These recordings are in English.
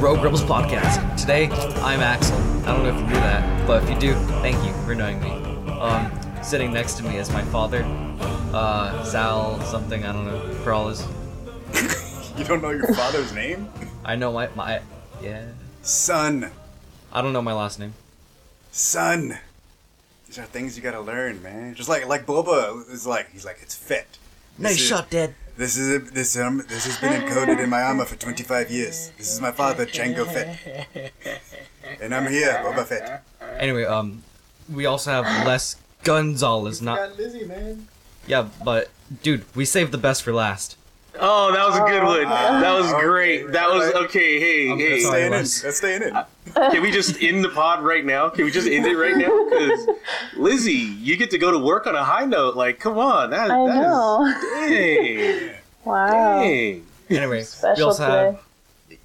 welcome to the Rogue Rebels podcast. Today, I'm Axel. I don't know if you knew that, but if you do, thank you for knowing me. Um, sitting next to me is my father, uh, Zal something, I don't know, Perales. You don't know your father's name? I know my, my, yeah. Son. I don't know my last name. Son. These are things you gotta learn, man. Just like like Boba is like he's like it's fit. Nice shot, Dad. This is this um this has been encoded in my armor for 25 years. This is my father, Jango Fett, and I'm here, Boba Fett. Anyway, um, we also have Les Gonzalez, not, Lizzie, man. yeah, but, dude, we saved the best for last. Oh, that was a good oh, one. That was Okay, great. That was alright. okay. Hey, I'm hey. sorry. Staying in. Les. That's staying in. Can we just end the pod right now? Can we just end it right now? Because Lizzie, you get to go to work on a high note. Like, come on, that, I that know. is dang, Wow. dang. Anyway, we also today. have,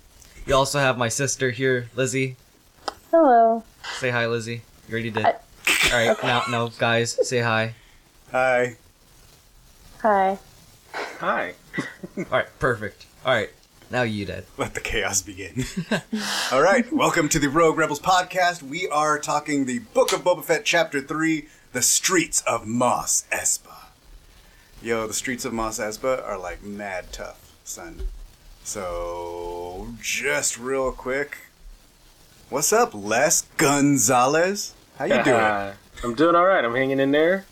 we also have my sister here, Lizzie. Hello. Say hi, Lizzie. You already did. I- Alright, now, no, guys, say hi. Hi. Hi. Hi. Alright, perfect. Alright, now you did. Let the chaos begin. All right, welcome to the Rogue Rebels podcast. We are talking the Book of Boba Fett, Chapter 3, The Streets of Mos Espa. Yo, the streets of Mos Espa are like mad tough, son. So, just real quick, what's up, Les Gonzalez? How you doing? I'm doing all right. I'm hanging in there.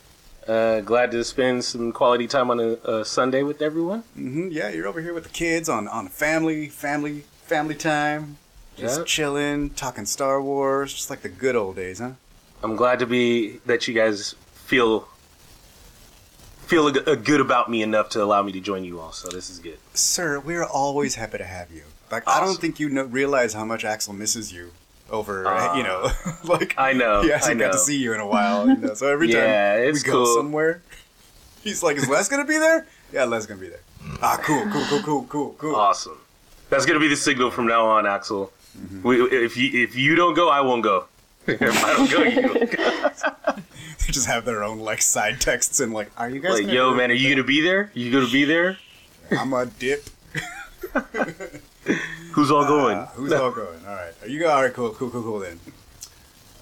Uh, glad to spend some quality time on a, a Sunday with everyone. hmm yeah, you're over here with the kids on on family, family, family time. Just Yep. chilling, talking Star Wars, just like the good old days, huh? I'm glad to be that you guys feel feel a, a good about me enough to allow me to join you all. So this is good. Sir, we're always happy to have you. Like, I don't think you know, realize how much Axel misses you over, Uh, you know, like I know, he hasn't I got to see you in a while. You know? So every Yeah, time we it's go cool. somewhere, he's like, "Is Les gonna be there?" Yeah, Les gonna be there. Ah, cool, cool, cool, cool, cool, cool. Awesome. That's gonna be the signal from now on, Axel. Mm-hmm. We, if you if you don't go, I won't go. if I don't go, you don't go. They just have their own like side texts and like, "Are you guys?" Like, yo, man, are you gonna be there? You gonna be there? I'm a dip. Who's all going? Uh, who's all going? All right. Are you all right? Cool, cool, cool, cool. Then.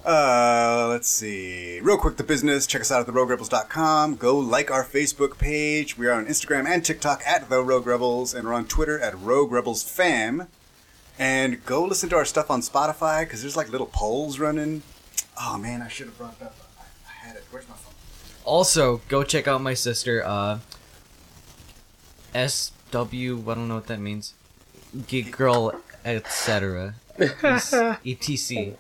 Uh, let's see. Real quick, the business. Check us out at theroguerebels.com. Go like our Facebook page. We are on Instagram and TikTok at the Rogue Rebels, and we're on Twitter at Rogue Rebels Fam. And go listen to our stuff on Spotify because there's like little polls running. Oh man, I should have brought it up. I, I had it. Where's my phone? Also, go check out my sister, uh, SW, I don't know what that means. Geek Girl, etc. ETC.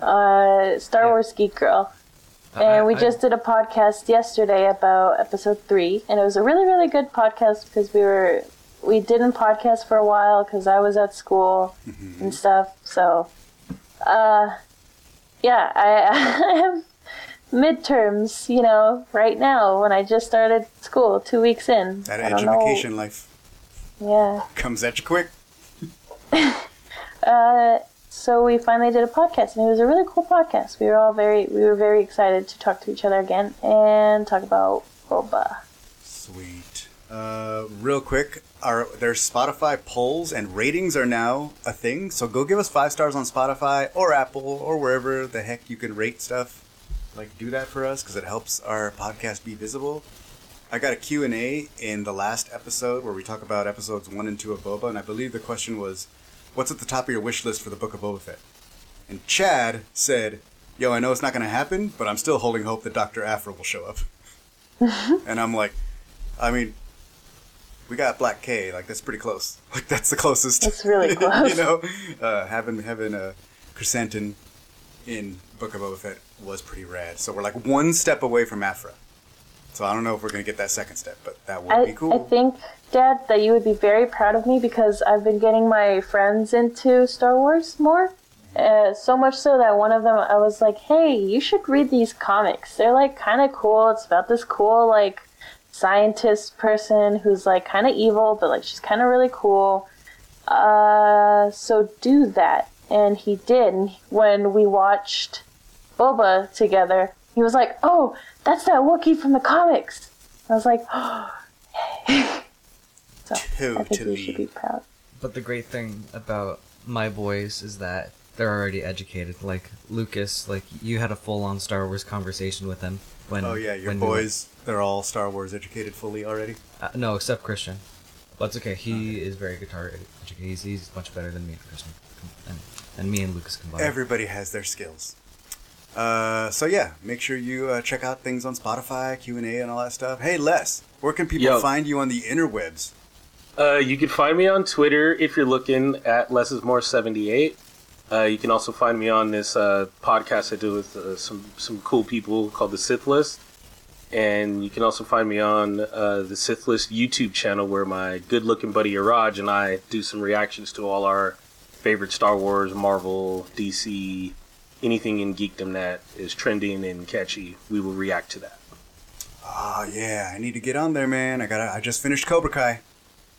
Uh, Star Yeah. Wars Geek Girl. I- And we I- just did a podcast yesterday about episode three, and it was a really, really good podcast because we were we didn't podcast for a while because I was at school and stuff. So, uh, yeah, I, I have midterms, you know, right now when I just started school, two weeks in. That I don't know. education life Yeah. comes at you quick. Uh, so we finally did a podcast, and it was a really cool podcast. We were all very, we were very excited to talk to each other again and talk about boba. Sweet. Uh, real quick, our there's Spotify polls and ratings are now a thing. So go give us five stars on Spotify or Apple or wherever the heck you can rate stuff. Like do that for us because it helps our podcast be visible. I got a Q and A in the last episode where we talk about episodes one and two of Boba, and I believe the question was, "What's at the top of your wish list for the Book of Boba Fett?" And Chad said, "Yo, I know it's not going to happen, but I'm still holding hope that Doctor Aphra will show up." and I'm like, I mean, we got Black K. Like that's pretty close. Like that's the closest. It's really close. you know, uh, having having a Chrysanthemum in Book of Boba Fett was pretty rad. So we're like one step away from Aphra. So I don't know if we're gonna get that second step, but that would I, be cool. I think, Dad, that you would be very proud of me because I've been getting my friends into Star Wars more. Uh, so much so that one of them, I was like, "Hey, you should read these comics. They're like kind of cool. It's about this cool like scientist person who's like kind of evil, but like she's kind of really cool. Uh, so do that." And he did. And when we watched Boba together, he was like, "Oh, that's that Wookiee from the comics." I was like, "Oh." so I think you should be proud. but the great thing about my boys is that they're already educated. Like Lucas, like you had a full-on Star Wars conversation with him when. Oh yeah, your when we went- boys, they're all Star Wars educated fully already. Uh, no, except Christian. But it's okay. He is very guitar educated. He's, he's much better than me and Christian, and, and me and Lucas combined. Everybody has their skills. Uh, so yeah, make sure you uh, check out things on Spotify, Q and A, and all that stuff. Hey Les, where can people Yo. find you on the interwebs? Uh, you can find me on Twitter if you're looking at Less is More 78. Uh, you can also find me on this uh, podcast I do with uh, some some cool people called the Sith List, and you can also find me on uh, the Sith List YouTube channel where my good-looking buddy Araj and I do some reactions to all our favorite Star Wars, Marvel, DC, anything in geekdom that is trending and catchy. We will react to that. Oh yeah, I need to get on there, man. I got to I just finished Cobra Kai.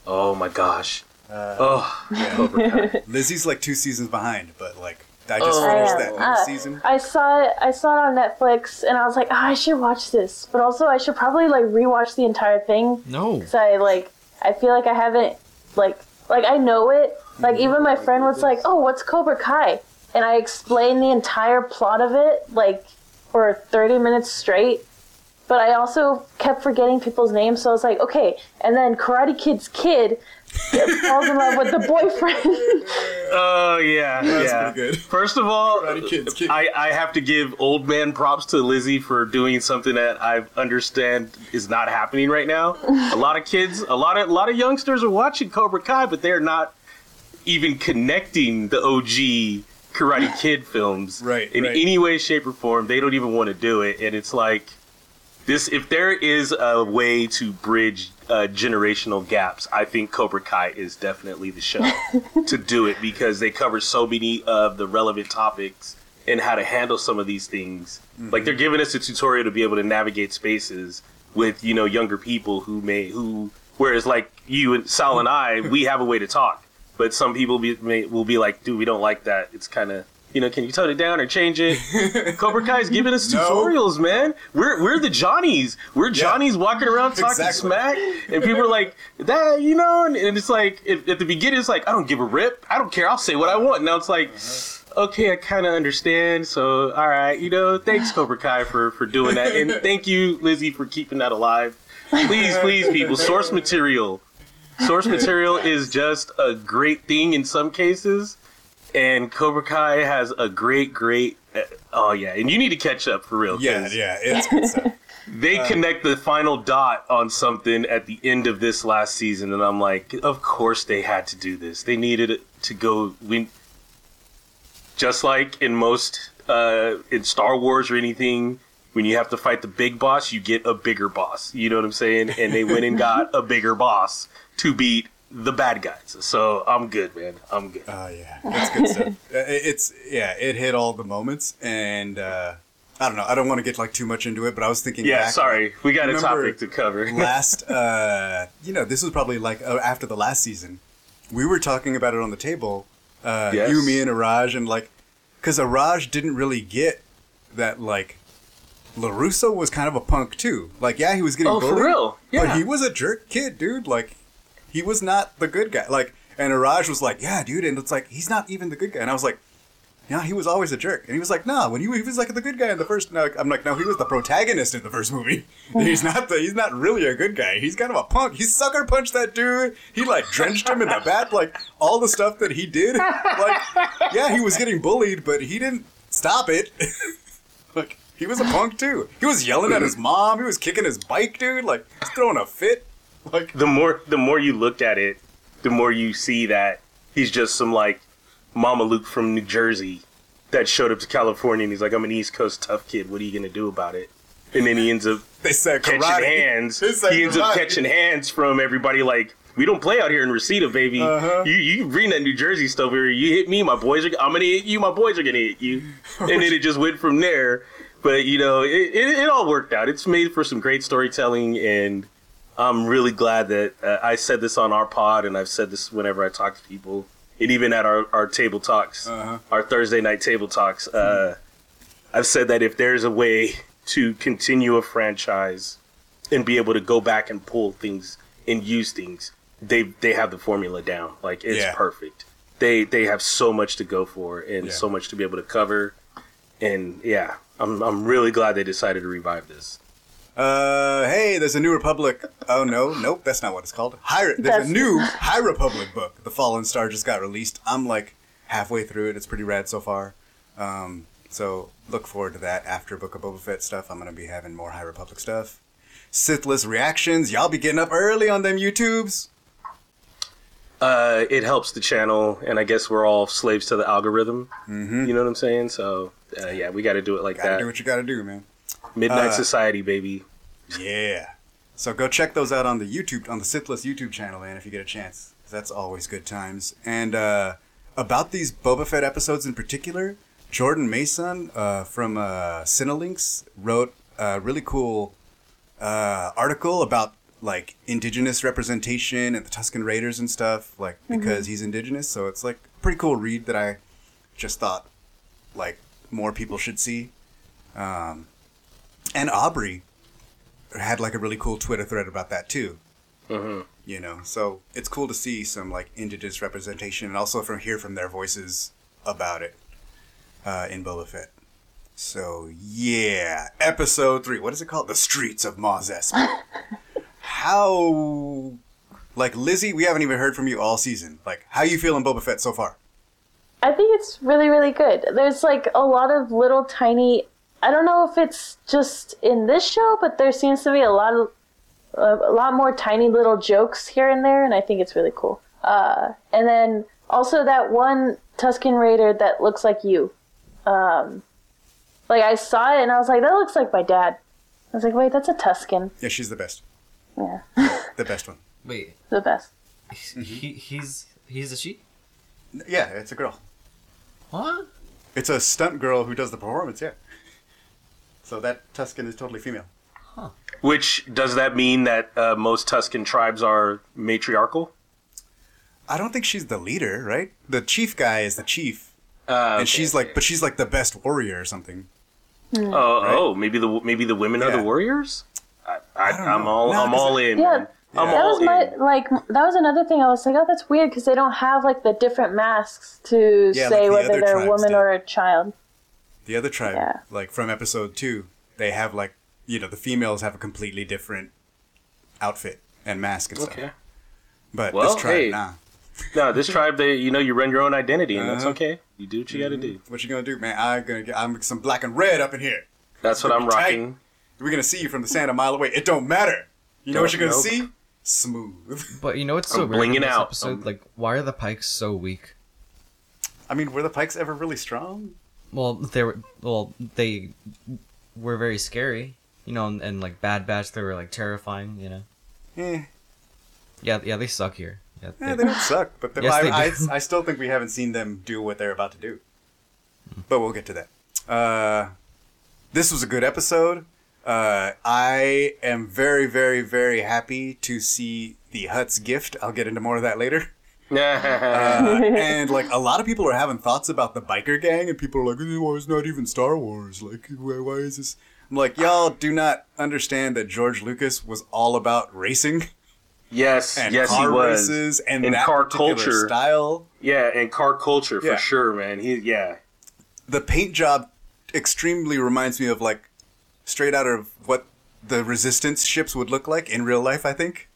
Oh my gosh! Uh, Oh, Cobra Kai. Lizzie's like two seasons behind, but like I just Oh. finished that uh, uh, season. I saw it. I saw it on Netflix, and I was like, oh, I should watch this. But also, I should probably like rewatch the entire thing no. because I like. I feel like I haven't like like I know it. Like even my friend was like, "Oh, what's Cobra Kai?" And I explained the entire plot of it like for 30 minutes straight. But I also kept forgetting people's names, so I was like, "Okay." And then Karate Kid's kid falls in love with the boyfriend. Oh yeah, That's yeah. pretty good. First of all, Kid's kid. I, I have to give old man props to Lizzie for doing something that I understand is not happening right now. a lot of kids, a lot of a lot of youngsters are watching Cobra Kai, but they're not even connecting the OG Karate Kid films Right, in right. any way, shape, or form. They don't even want to do it, and it's like this. If there is a way to bridge uh, generational gaps, I think Cobra Kai is definitely the show to do it because they cover so many of the relevant topics and how to handle some of these things. Like they're giving us a tutorial to be able to navigate spaces with you know younger people who may who whereas like you and Sal and I we have a way to talk, but some people be, may, will be like, dude, we don't like that. It's kind of you know, can you tone it down or change it? Cobra Kai's giving us No. tutorials, man. We're we're the Johnnies. We're Johnnies walking around talking Exactly. smack, and people are like that, you know. And, and it's like at, at the beginning, it's like I don't give a rip. I don't care. I'll say what I want. Now it's like, uh-huh. okay, I kind of understand. So all right, you know, thanks Cobra Kai for for doing that, and thank you Lizzie for keeping that alive. Please, please, people, source material. Source material is just a great thing in some cases, and Cobra Kai has a great, great. uh, Oh yeah, and you need to catch up for real. Yeah, yeah, it's good stuff. They connect the final dot on something at the end of this last season, and I'm like, of course they had to do this. They needed it to go. We just like in most uh, in Star Wars or anything, when you have to fight the big boss, you get a bigger boss. You know what I'm saying? And they went and got a bigger boss to beat the bad guys. So I'm good, man. I'm good. Oh yeah, it's good stuff. Uh, It's yeah, it hit all the moments, and uh, I don't know. I don't want to get like too much into it, but I was thinking. yeah, back, sorry, we got a Remember topic to cover. last, uh, you know, this was probably like uh, after the last season. We were talking about it on the table. Uh, Yes. You, me, and Araj, and like, because Araj didn't really get that like. LaRusso was kind of a punk too. Like, yeah, he was getting Oh, for bullied, real? but Yeah. he was a jerk kid, dude. Like, he was not the good guy. Like, and Araj was like, "Yeah, dude," and it's like he's not even the good guy. And I was like, "Yeah, he was always a jerk." And he was like, "No, when he, he was like the good guy in the first." No, I'm like, "No, he was the protagonist in the first movie. he's not the. He's not really a good guy. He's kind of a punk. He sucker punched that dude. He like drenched him in the bat. Like all the stuff that he did. Like, yeah, he was getting bullied, but he didn't stop it. like." He was a punk too. He was yelling at his mom. He was kicking his bike, dude. Like he's throwing a fit. Like the more the more you look at it, the more you see that he's just some like Mama Luke from New Jersey that showed up to California and he's like, I'm an East Coast tough kid. What are you gonna do about it? And then he ends up they said catching karate. hands. They said He ends up catching hands from everybody like. We don't play out here in Reseda, baby. Uh-huh. You you bring that New Jersey stuff here. You hit me, my boys are. I'm gonna hit you. My boys are gonna hit you. and then it just went from there. But you know, it, it, it all worked out. It's made for some great storytelling, and I'm really glad that uh, I said this on our pod, and I've said this whenever I talk to people, and even at our, our table talks, Uh-huh. our Thursday night table talks. Uh, I've said that if there's a way to continue a franchise and be able to go back and pull things and use things, they they have the formula down. Like it's Yeah. perfect. They they have so much to go for and Yeah. so much to be able to cover. And yeah, I'm I'm really glad they decided to revive this. Uh, hey, there's a New Republic. Oh no, nope, that's not what it's called. High, there's That's- a new High Republic book. The Fallen Star just got released. I'm like halfway through it. It's pretty rad so far. Um, so look forward to that after Book of Boba Fett stuff. I'm gonna be having more High Republic stuff. Sithless reactions. Y'all be getting up early on them YouTubes. Uh, it helps the channel, and I guess we're all slaves to the algorithm. Mm-hmm. You know what I'm saying? So uh, yeah, we got to do it like Gotta that. do what you gotta do, man. Midnight uh, Society, baby. Yeah. So go check those out on the YouTube on the Sithless YouTube channel, man, if you get a chance. That's always good times. And uh, about these Boba Fett episodes in particular, Jordan Mason uh, from uh, Cinelinx wrote a really cool uh, article about like indigenous representation and the Tusken Raiders and stuff, like because he's indigenous. So it's like pretty cool read that I just thought like more people should see. Um, and Aubrey had like a really cool Twitter thread about that too. You know, so it's cool to see some like indigenous representation and also from hear from their voices about it uh, in Boba Fett. So yeah, episode three. What is it called? The Streets of Mos Espa. how, like Lizzie, we haven't even heard from you all season. Like, how you feeling Boba Fett so far? I think it's really, really good. There's like a lot of little tiny. I don't know if it's just in this show, but there seems to be a lot of a lot more tiny little jokes here and there, and I think it's really cool. Uh, and then also that one Tusken Raider that looks like you. Um, like I saw it and I was like, that looks like my dad. I was like, wait, that's a Tusken. Yeah, she's the best. Yeah, The best one. Wait, the best. he, he's he's a she? Yeah, it's a girl. What? It's a stunt girl who does the performance. Yeah. So that Tusken is totally female. Which does that mean that uh, most Tusken tribes are matriarchal? I don't think she's the leader, right? The chief guy is the chief, Uh, and she's like, but she's like the best warrior or something. oh, right? oh, maybe the maybe the women are the warriors. I, I, don't I'm all No, I'm 'cause all in. Yeah, man. I'm That all was my like that was another thing I was like, oh, that's weird because they don't have like the different masks to Yeah, say like whether other they're a woman do. or a child. The other tribe, Yeah. like from episode two, they have like, you know, the females have a completely different outfit and mask and stuff. Okay. But Well, this tribe, hey. nah. No, this tribe, they you know you run your own identity, and that's Uh-huh. okay. You do what you got to do. What you gonna do, man? I'm gonna get, I'm some black and red up in here. That's what I'm Tight. rocking. We're gonna see you from the sand a mile away. It don't matter. You know what you're gonna nope. see? Smooth. But you know what's so I'm weird in this out. episode? I'm- Like, why are the Pikes so weak? I mean, were the Pikes ever really strong? Well, they were. Well, they were very scary. You know, and, and like Bad Batch, they were like terrifying. You know. Eh, Yeah, yeah, they suck here. Yeah, eh, they- they don't suck, but Yes, I, they I. I still think we haven't seen them do what they're about to do. But we'll get to that. Uh, this was a good episode. Uh, I am very, very, very happy to see the Hutt's gift. I'll get into more of that later. Uh, and like a lot of people are having thoughts about the biker gang, and people are like, "Eh, "Why is not even Star Wars? Like, why, why is this?" I'm like, y'all do not understand that George Lucas was all about racing yes, and yes, he was. races and, And car culture. style. Yeah, and car culture for Yeah. sure, man. He, yeah, The paint job extremely reminds me of like straight out of what the resistance ships would look like in real life. I think.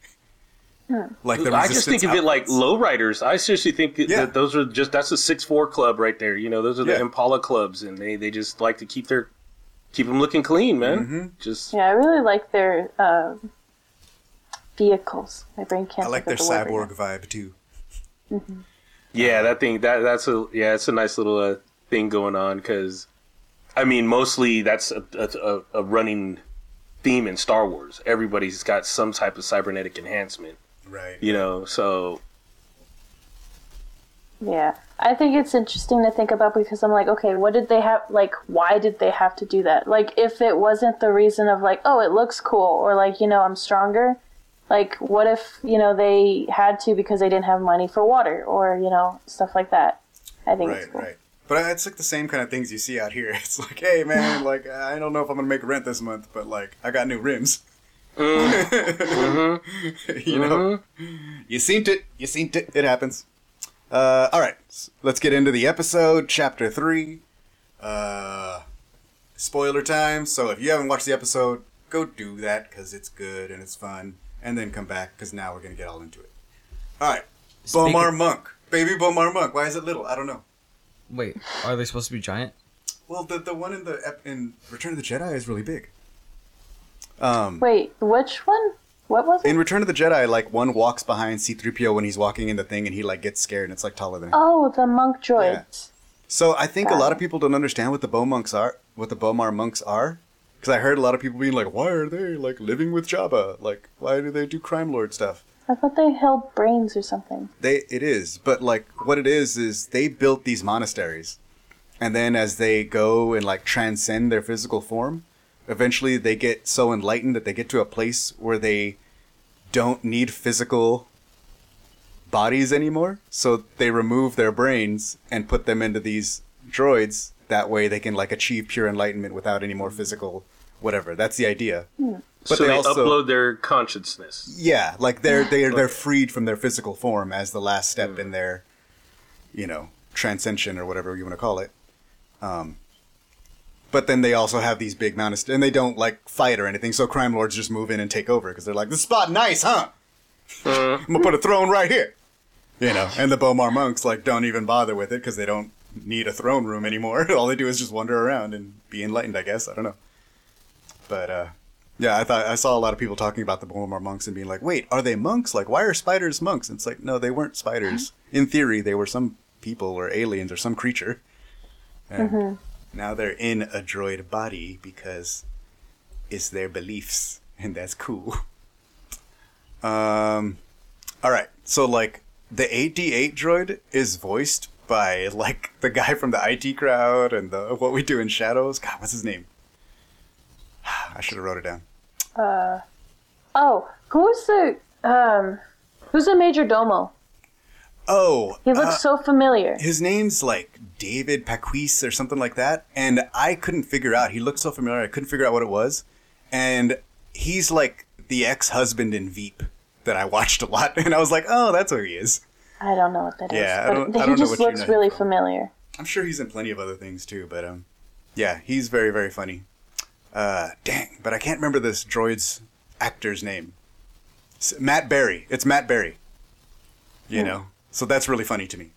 Like the I just think Resistance of it like lowriders. I seriously think Yeah. that those are just that's a six four club right there. You know, those are the Yeah. Impala clubs, and they they just like to keep their keep them looking clean, man. Mm-hmm. Just Yeah, I really like their um, vehicles. My brain can't. I like their think of the cyborg right vibe too. yeah, that thing that that's a yeah, it's a nice little uh, thing going on because I mean, mostly that's a, a, a running theme in Star Wars. Everybody's got some type of cybernetic enhancement, Right. you know. So. Yeah, I think it's interesting to think about because I'm like, okay, what did they have? Like, why did they have to do that? Like, if it wasn't the reason of like, oh, it looks cool, or like, you know, I'm stronger. Like, what if you know they had to because they didn't have money for water, or you know, stuff like that. I think it's Right, cool. right. But it's like the same kind of things you see out here. It's like, hey man, like I don't know if I'm gonna make rent this month, but like I got new rims. you know, you seen it. You seen it. It happens. Uh, all right, s- let's get into the episode, chapter three. Uh, spoiler time. So if you haven't watched the episode, go do that because it's good and it's fun, and then come back because now we're gonna get all into it. All right, Speaking- B'omarr Monk, baby B'omarr Monk. Why is it little? I don't know. Wait, are they supposed to be giant? Well, the the one in the in Return of the Jedi is really big. Um, Wait, which one? What was it? in Return of the Jedi, like one walks behind C-3PO when he's walking in the thing, and he like gets scared, and it's like taller than. him. Oh, the monk droids. So I think a lot of people don't understand what the Bo monks are, what the B'omarr monks are, because I heard a lot of people being like, "Why are they like living with Jabba? Like, why do they do crime lord stuff?" I thought they held brains or something. They it is, but like what it is is they built these monasteries, and then as they go and like transcend their physical form, eventually they get so enlightened that they get to a place where they don't need physical bodies anymore. So they remove their brains and put them into these droids. That way they can like achieve pure enlightenment without any more physical whatever. That's the idea. But so they they, also- upload their consciousness. Yeah, like they're they're they're freed from their physical form as the last step in their, you know, transcension or whatever you want to call it. Um, but then they also have these big mountains, and they don't like fight or anything. So crime lords just move in and take over because they're like, "This spot nice, huh? Uh-huh. I'm gonna put a throne right here." You know, and the B'omarr monks like don't even bother with it because they don't need a throne room anymore. All they do is just wander around and be enlightened. I guess I don't know. But uh, yeah, I thought I saw a lot of people talking about the B'omarr monks and being like, "Wait, are they monks? Like, why are spiders monks?" And it's like, no, they weren't spiders. Uh-huh. In theory, they were some people or aliens or some creature. And mm-hmm. Now they're in a droid body because it's their beliefs, and that's cool. Um, all right, so like the 8D8 droid is voiced by like the guy from the IT crowd and the What We Do in Shadows. God, what's his name? I should have wrote it down. Uh, oh, who's the um, who's the major domo? Oh, He looks uh, so familiar. his name's like David Paquis or something like that, and I couldn't figure out. He looked so familiar, I couldn't figure out what it was. And he's like the ex-husband in Veep that I watched a lot, and I was like, oh, that's who he is. I don't know what that is. Yeah, I but he I don't know just looks really from. familiar. I'm sure he's in plenty of other things too, but um, yeah, he's very very funny. Uh, dang, but I can't remember this droid's actor's name. S- Matt Berry. It's Matt Berry. You know, so that's really funny to me.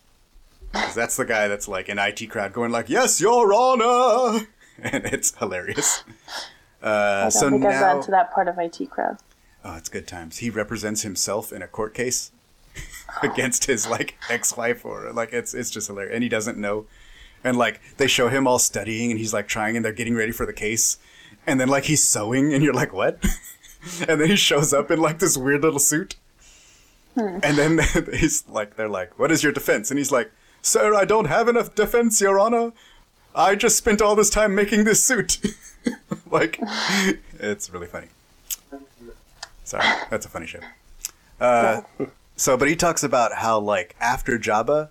Because that's the guy that's like an IT crowd going like, "Yes, Your Honor," and it's hilarious. Uh, I don't so think I've now, gotten to that part of IT crowd. oh, it's good times. He represents himself in a court case against his like ex-wife or like it's it's just hilarious and he doesn't know and like they show him all studying and he's like trying and they're getting ready for the case and then like he's sewing and you're like what and then he shows up in like this weird little suit and then he's like they're like what is your defense? And he's like sir i don't have enough defense your honor. I just spent all this time making this suit. Like it's really funny. Sorry that's a funny show uh, so, but he talks about how, like, after Jabba,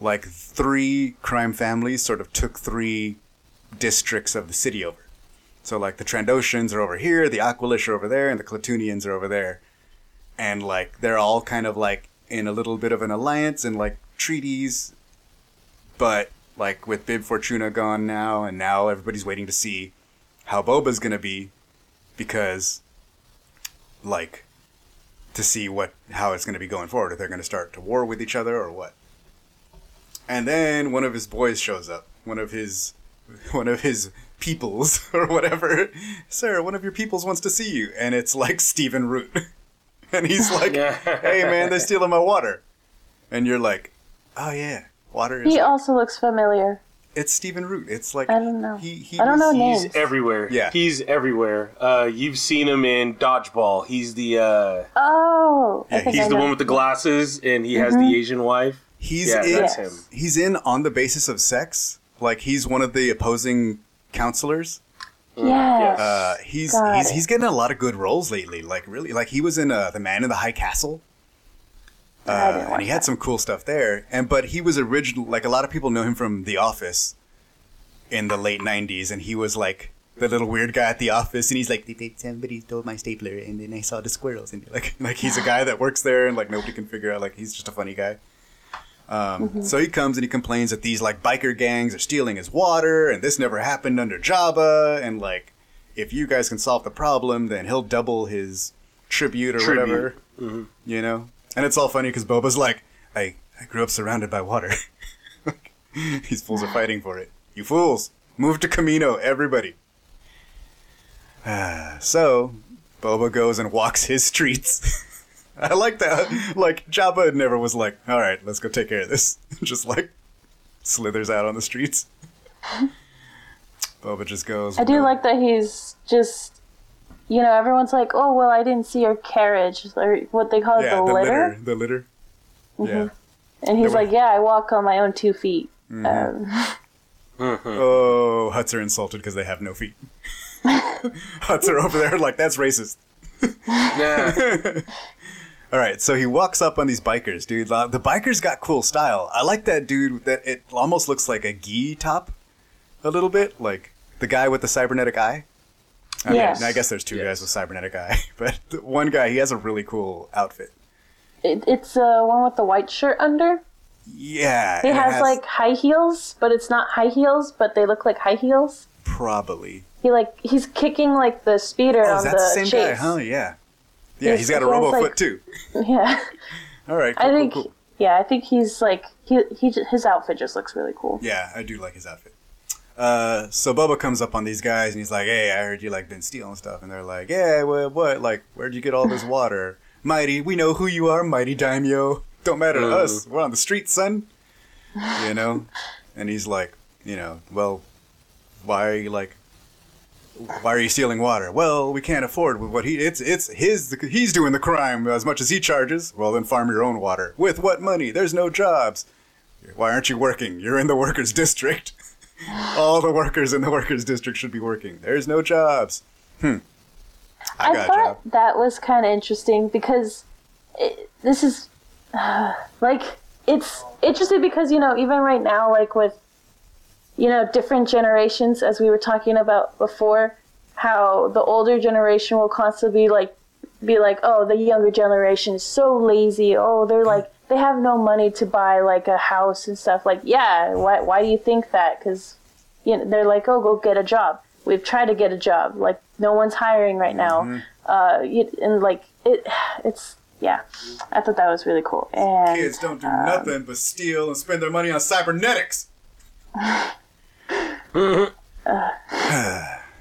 like, three crime families sort of took three districts of the city over. So, like, the Trandoshans are over here, the Aqualish are over there, and the Klatooinians are over there. And, like, they're all kind of, like, in a little bit of an alliance and, like, treaties. But, like, with Bib Fortuna gone now, and now everybody's waiting to see how Boba's gonna be, because, like, to see what how it's to be going forward. If they're to start to war with each other or what. And then one of his boys shows up. One of his one of his peoples or whatever. Sir, one of your peoples wants to see you, and it's like Stephen Root. and he's like, "Hey man, they're stealing my water." And you're like, "Oh yeah, water is He like- also looks familiar. it's Stephen Root. It's like I don't know. He, he I don't was- know He's everywhere. Yeah. He's everywhere. Uh, you've seen him in Dodgeball. He's the uh, Oh, I Yeah, think he's I he's the know. one with the glasses, and he has the Asian wife. He's Yeah, in that's Yes. him. he's in on the basis of sex. Like he's one of the opposing counselors. Yes. Uh, he's he's he's getting a lot of good roles lately. Like really, like he was in uh, the Man in the High Castle, uh, and he had some cool stuff there. And but he was original. Like a lot of people know him from The Office in the late '90s, and he was like the little weird guy at the office, and he's like, "They- "Somebody stole my stapler, and then I saw the squirrels." And like, like he's a guy that works there, and like nobody can figure out. Like he's just a funny guy. Um, So he comes and he complains that these like biker gangs are stealing his water, and this never happened under Jabba, and like if you guys can solve the problem, then he'll double his tribute or Tribute. whatever. You know, and it's all funny because Boba's like, "I I grew up surrounded by water." These fools are fighting for it. You fools, move to Kamino, everybody. Ah, so, Boba goes and walks his streets. I like that. Like, Jabba never was like, all right, let's go take care of this. Just like slithers out on the streets. Boba just goes. I do like that he's just, you know, everyone's like, oh, well, I didn't see your carriage, or what they call it, yeah, the, the litter. litter. The litter. Yeah. And he's There were- like, yeah, I walk on my own two feet. Mm-hmm. Um, Oh, Hutts are insulted because they have no feet. Hutts are over there like, that's racist. Nah. All right, so he walks up on these bikers, dude. Uh, The bikers got cool style. I like that dude. That it almost looks like a gi top, a little bit, like the guy with the cybernetic eye. I mean, Yes. I guess there's two Yes. guys with cybernetic eye, but the one guy he has a really cool outfit. it, it's uh, one with the white shirt under. Yeah, He and it has, like high heels, but it's not high heels, but they look like high heels. probably. He like he's kicking like the speeder Oh, on is that the, the same chase. guy? Huh? Yeah. Yeah, He's- he's got a he has, robo like- foot too. Yeah, All right, I cool, cool, think. cool. Yeah, I think he's like he he his outfit just looks really cool. Yeah, I do like his outfit. Uh, so Boba comes up on these guys and he's like, "Hey, I heard you like been stealing stuff," and they're like, "Yeah, what? what? Like, where'd you get all this water, Mighty? We know who you are, Mighty Daimyo. Don't matter to us. We're on the street, son. You know." And he's like, "You know, well, why are you like?" Why are you stealing water? Well, we can't afford with what he. It's it's his. He's doing the crime as much as he charges. Well, then farm your own water. With what money? There's no jobs. Why aren't you working? You're in the workers' district. All the workers in the workers' district should be working. There's no jobs. Hmm. I I, thought that was kind of interesting because it, this is like it's interesting because you know even right now like with you know different generations as we were talking about before how the older generation will constantly be like be like oh the younger generation is so lazy. Oh they're like they have no money to buy like a house and stuff. Like yeah why, why do you think that? Because you know they're like oh go get a job. We've tried to get a job. Like no one's hiring right now. Uh you, and like it it's yeah. I thought that was really cool. And Kids don't do nothing but steal and spend their money on cybernetics.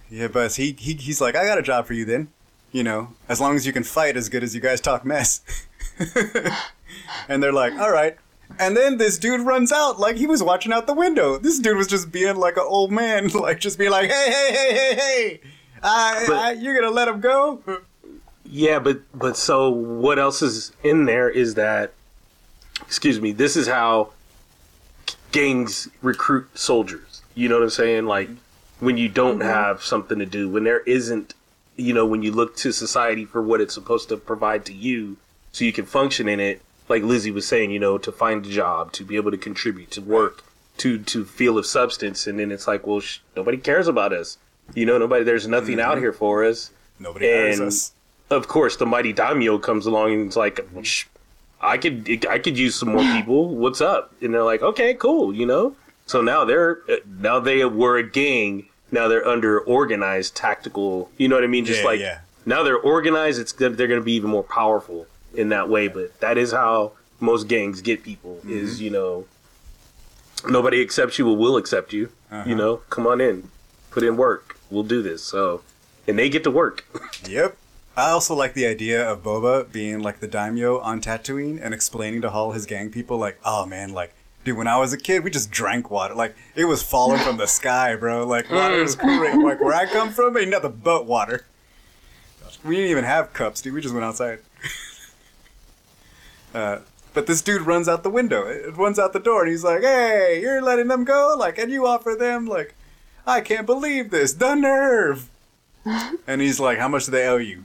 yeah, but he, he he's like, I got a job for you then. You know, as long as you can fight as good as you guys talk mess. and they're like, all right. And then this dude runs out like he was watching out the window. This dude was just being like an old man, like just being like, hey, hey, hey, hey, hey. I, But- I, you're gonna let him go? Yeah, but but so what else is in there is that excuse me, this is how gangs recruit soldiers. You know what I'm saying? Like when you don't mm-hmm. have something to do, when there isn't, you know, when you look to society for what it's supposed to provide to you so you can function in it, like Lizzie was saying, you know, to find a job, to be able to contribute, to work, to to feel of substance and then it's like, well, sh- nobody cares about us. You know, nobody there's nothing out mm-hmm. here for us Nobody And- us. of course, the mighty daimyo comes along and it's like, "Shh, I could, I could use some more people. What's up? And they're like, okay, cool, you know. So now they're, now they were a gang. Now they're under organized tactical. You know what I mean? Just Yeah, like yeah. now they're organized. It's good. They're going to be even more powerful in that way. But that is how most gangs get people. Mm-hmm. Is you know, nobody accepts you, but will accept you. Uh-huh. You know, come on in, put in work. We'll do this. So, and they get to work. Yep. I also like the idea of Boba being like the daimyo on Tatooine and explaining to all his gang people, like, oh man, like, dude, when I was a kid, we just drank water. Like, it was falling from the sky, bro. Like, water is great. Like, where I come from, ain't nothing but water. We didn't even have cups, dude. We just went outside. uh, but this dude runs out the window. It runs out the door, and he's like, hey, you're letting them go? Like, and you offer them, like, I can't believe this. The nerve. And he's like, "How much do they owe you?"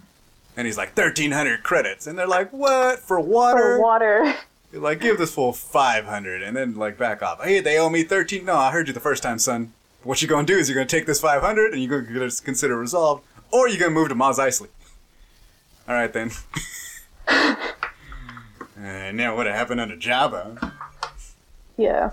And he's like, "1300 credits." And they're like, "What for water?" for water like, "Give this fool 500 and then like back off." Hey, they owe me 13. No, I heard you the first time, son. what you're gonna do is you're gonna take this 500 and you're gonna consider resolved, or you're gonna move to Mos Eisley. All right then. and now what happened under Jabba? Yeah.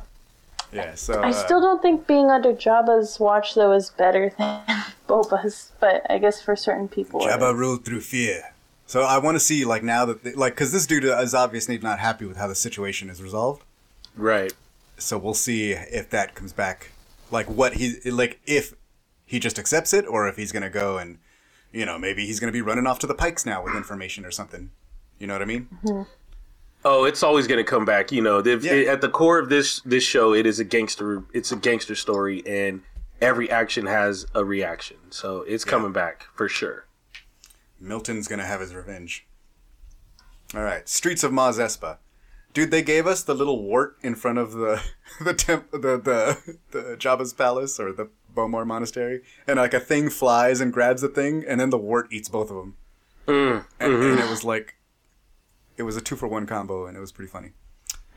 Yeah, so I uh, still don't think being under Jabba's watch though is better than Boba's, but I guess for certain people. Jabba ruled through fear. So I want to see like now that they, like because this dude is obviously not happy with how the situation is resolved. Right. So we'll see if that comes back, like what he like if he just accepts it or if he's gonna go and you know maybe he's gonna be running off to the pikes now with information or something. You know what I mean? Mm-hmm. Oh, it's always going to come back. You know, if, Yeah. at the core of this this show, it is a gangster. It's a gangster story, and every action has a reaction. So it's coming back for sure. Milton's gonna have his revenge. All right, Streets of Mos Espa. Dude, they gave us the little wart in front of the the temp the the the Jabba's palace or the B'omarr monastery, and like a thing flies and grabs the thing, and then the wart eats both of them. Mm, And, mm-hmm. and it was like, it was a two for one combo, and it was pretty funny.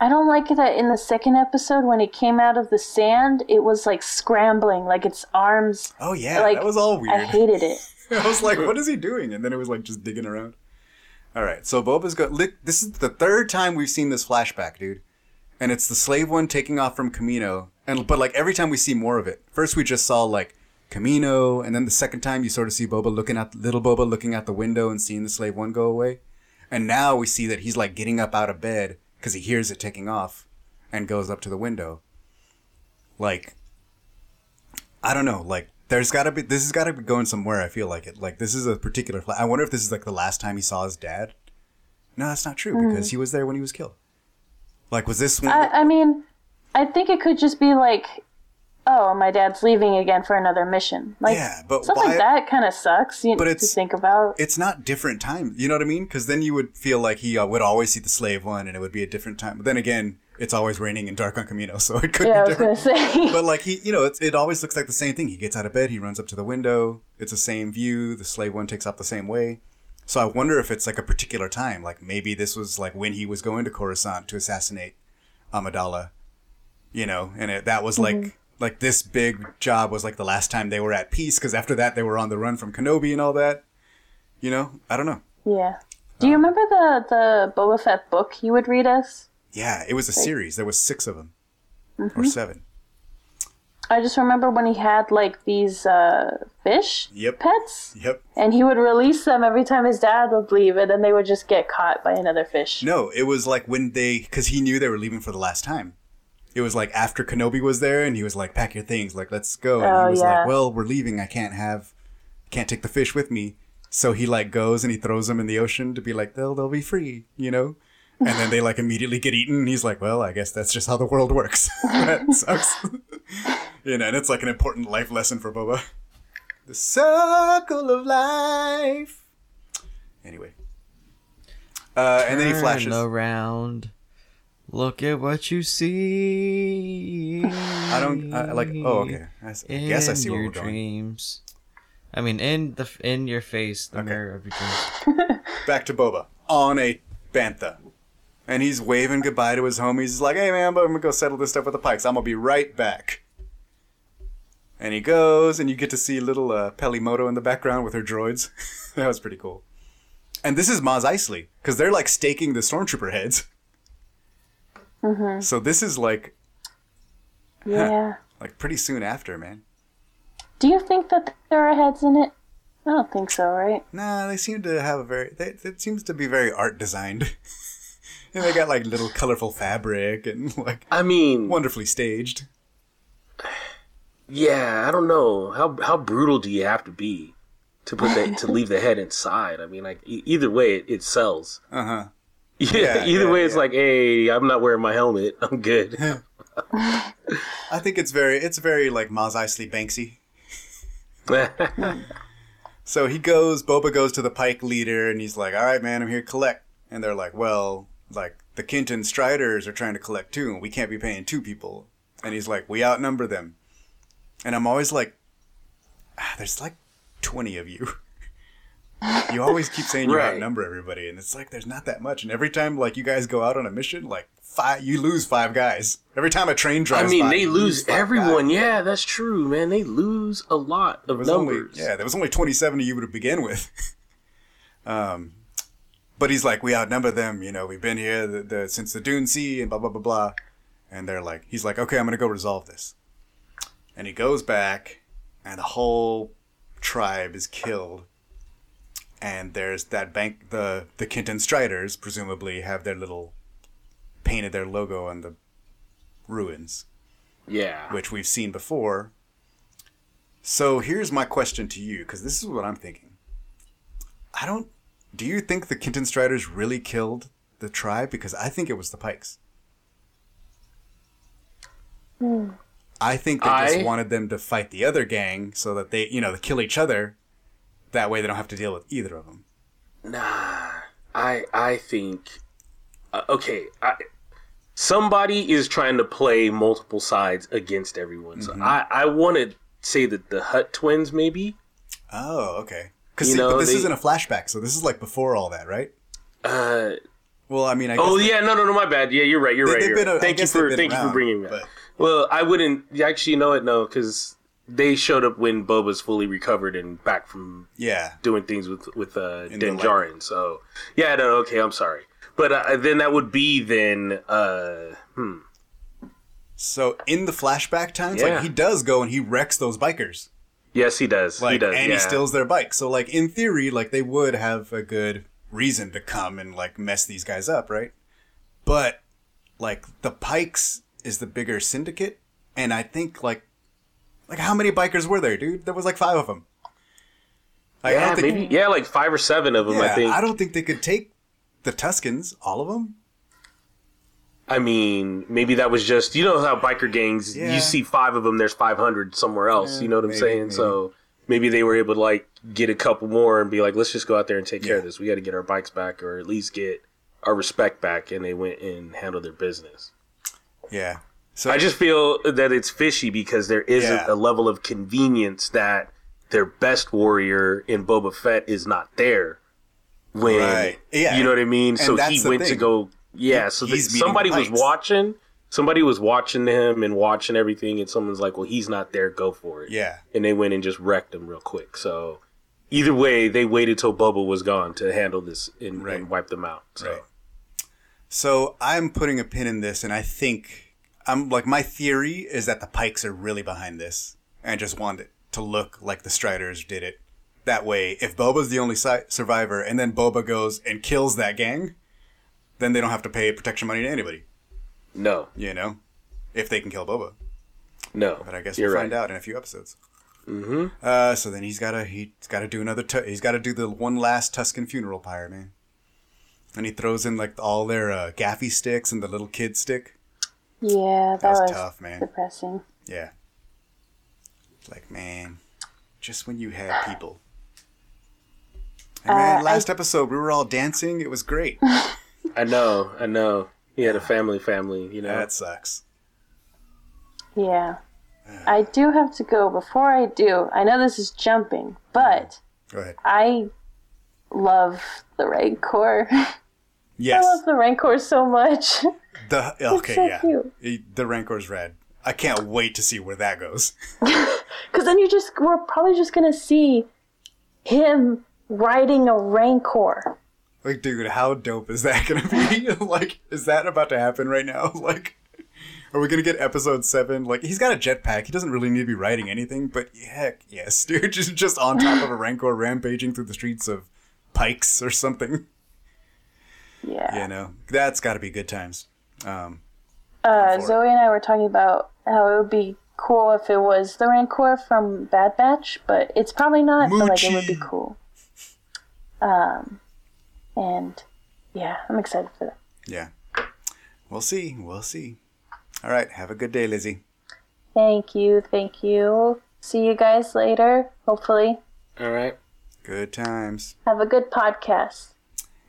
I don't like that in the second episode when it came out of the sand, it was like scrambling, like its arms. Oh yeah, like that was all weird. I hated it. I was like, what is he doing? And then it was like just digging around. All right, so Boba's got. This is the third time we've seen this flashback, dude, and it's the slave one taking off from Kamino. And but like every time we see more of it. First we just saw like Kamino, and then the second time you sort of see Boba looking at little Boba looking out the window and seeing the slave one go away. And now we see that he's like getting up out of bed because he hears it taking off, and goes up to the window. Like I don't know. Like, there's got to be. This has got to be going somewhere. I feel like it. Like, this is a particular. Fla- I wonder if this is like the last time he saw his dad. No, that's not true because he was there when he was killed. Like, was this one? I, I mean, I think it could just be like, oh, my dad's leaving again for another mission. Like, Yeah, but stuff why- like that kind of sucks. You But to it's- think about. it's not different time. You know what I mean? Because then you would feel like he uh, would always see the slave one, and it would be a different time. But then again, it's always raining and dark on Kamino, so it could yeah, I be different. say. But like he, you know, it's, it always looks like the same thing. He gets out of bed, he runs up to the window. It's the same view. The slave one takes off the same way. So I wonder if it's like a particular time. Like maybe this was like when he was going to Coruscant to assassinate Amidala. You know, and it, that was like mm-hmm. like this big job was like the last time they were at peace because after that they were on the run from Kenobi and all that. You know, I don't know. yeah. Do you um, remember the the Boba Fett book you would read us? Yeah, it was a series. There was six of them Mm-hmm. or seven. I just remember when he had like these uh, fish Yep. pets, Yep. and he would release them every time his dad would leave, and then they would just get caught by another fish. No, it was like when they, because he knew they were leaving for the last time. It was like after Kenobi was there, and he was like, "Pack your things, like let's go." And Oh, he was yeah. like, "Well, we're leaving. I can't have, can't take the fish with me." So he like goes and he throws them in the ocean to be like, "They'll they'll be free," you know. And then they like immediately get eaten. And he's like, "Well, I guess that's just how the world works." that sucks. you know, and it's like an important life lesson for Boba. The circle of life. Anyway. Uh, and then he Turn flashes. around. Look at what you see. I don't I, like. Oh, okay. I guess I see where your we're going. dreams. I mean, in the in your face, the Okay. mirror of your dreams. Back to Boba on a bantha, and he's waving goodbye to his homies. He's like, "Hey man, but I'm gonna go settle this stuff with the Pikes. I'm gonna be right back." And he goes, and you get to see little uh, Peli Motto in the background with her droids. that was pretty cool. And this is Mos Eisley because they're like staking the stormtrooper heads. Mm-hmm. So this is like Yeah. like pretty soon after, man. Do you think that there are heads in it? I don't think so, right? Nah, they seem to have a very. They, it seems to be very art designed. and they got like little colorful fabric and like I mean, wonderfully staged. yeah, I don't know how how brutal do you have to be to put that to leave the head inside. I mean, like e- either way, it, it sells. Uh huh. Yeah, Yeah, either yeah, way, it's yeah. like, hey, I'm not wearing my helmet. I'm good. I think it's very, it's very like Mos Eisley Banksy. So he goes, Boba goes to the Pike leader, and he's like, "All right, man, I'm here to collect." And they're like, "Well, like the Kenton Striders are trying to collect too, and we can't be paying two people." And he's like, "We outnumber them." And I'm always like, ah, "There's like twenty of you." You always keep saying you Right. outnumber everybody, and it's like there's not that much. And every time like you guys go out on a mission, like five, you lose five guys. Every time a train drives, I mean, by, they you lose everyone. guys. Yeah, that's true, man. They lose a lot of was only numbers. yeah, there was only 27 of you to begin with. um, but he's like, we outnumber them. You know, we've been here the, the, since the Dune Sea and blah blah blah blah. And they're like, he's like, okay, I'm gonna go resolve this. And he goes back, and the whole tribe is killed. And there's that bank, the the Kintan Striders presumably have their little painted their logo on the ruins Yeah. which we've seen before. So here's my question to you, because this is what I'm thinking. I don't. Do you think the Kintan Striders really killed the tribe? Because I think it was the Pikes. I think they just I- wanted them to fight the other gang so that they, you know, kill each other. That way they don't have to deal with either of them. Nah, I I think uh, okay. I, somebody is trying to play multiple sides against everyone. So Mm-hmm. I I want to say that the Hutt twins maybe. Oh, okay. Because You know, but this they- isn't a flashback, so this is like before all that, right? Uh, Well, I mean, I guess oh they- yeah, no, no, no, my bad. Yeah, you're right. You're They- right. You're right. a- Thank you for thank you for bringing that. but- Well, I wouldn't actually you know it no because they showed up when Boba's fully recovered and back from yeah, doing things with with uh, In the Din. Djarin. So yeah, no, okay, I'm sorry, but uh, then that would be then. Uh, hmm. So in the flashback times, Yeah. like he does go and he wrecks those bikers, Yes, he does. like, he does. and yeah. he steals their bike. So like in theory, like they would have a good reason to come and like mess these guys up, right? But like the Pikes is the bigger syndicate, and I think like like how many bikers were there, dude? There was like five of them. Like, I yeah, think, maybe yeah, like five or seven of them. yeah, I think. I don't think they could take the Tuskens, all of them. I mean, maybe that was just you know how biker gangs Yeah. you see five of them, there's five hundred somewhere else. Yeah, you know what I'm saying? maybe. So maybe they were able to like get a couple more and be like, let's just go out there and take care of this. We got to get our bikes back, or at least get our respect back. And they went and handled their business. Yeah. So I just feel that it's fishy because there isn't Yeah. a level of convenience that their best warrior in Boba Fett is not there. When Right. Yeah. you know what I mean. So he the went to go. Yeah. So meeting somebody was watching. Somebody was watching him and watching everything, and someone's like, "Well, he's not there. Go for it." yeah. And they went and just wrecked him real quick. So either way, they waited till Boba was gone to handle this and, Right. and wipe them out. So. Right. So I'm putting a pin in this, and I think I'm like my theory is that the Pikes are really behind this and just want it to look like the Striders did it. That way, if Boba's the only si- survivor, and then Boba goes and kills that gang, then they don't have to pay protection money to anybody. No, You know, if they can kill Boba. no. But I guess you're we'll right. find out in a few episodes. Mm-hmm. Uh, so then he's gotta he's gotta do another. Tu- he's gotta do the one last Tusken funeral pyre, man. And he throws in like all their uh, gaffi sticks and the little kid stick. Yeah, that, That was was, tough, man. depressing. Yeah. It's like man, just when you had people. And man, Uh, last episode we were all dancing. It was great. I know, I know. He had a family, family. You know. that sucks. Yeah. I do have to go. Before I do, I know this is jumping, but Go ahead. I love the Rancor. Yes, I love the Rancor so much. The okay, so yeah. cute. He- The Rancor's red. I can't wait to see where that goes. Because then you just, we're probably just going to see him riding a Rancor. Like, dude, how dope is that gonna be? like, is that about to happen right now? Like, are we gonna get episode seven? Like, he's got a jetpack. He doesn't really need to be riding anything, but heck, yes, dude, just just on top of a rancor rampaging through the streets of Pikes or something. Yeah. You know, that's got to be good times. Um, Uh. Zoe and I were talking about how it would be cool if it was the Rancor from Bad Batch, but it's probably not. But like it would be cool. Um, and yeah, I'm excited for that. yeah, we'll see. We'll see. All right, have a good day, Lizzie. Thank you, thank you. See you guys later. Hopefully, All right. Good times. have a good podcast.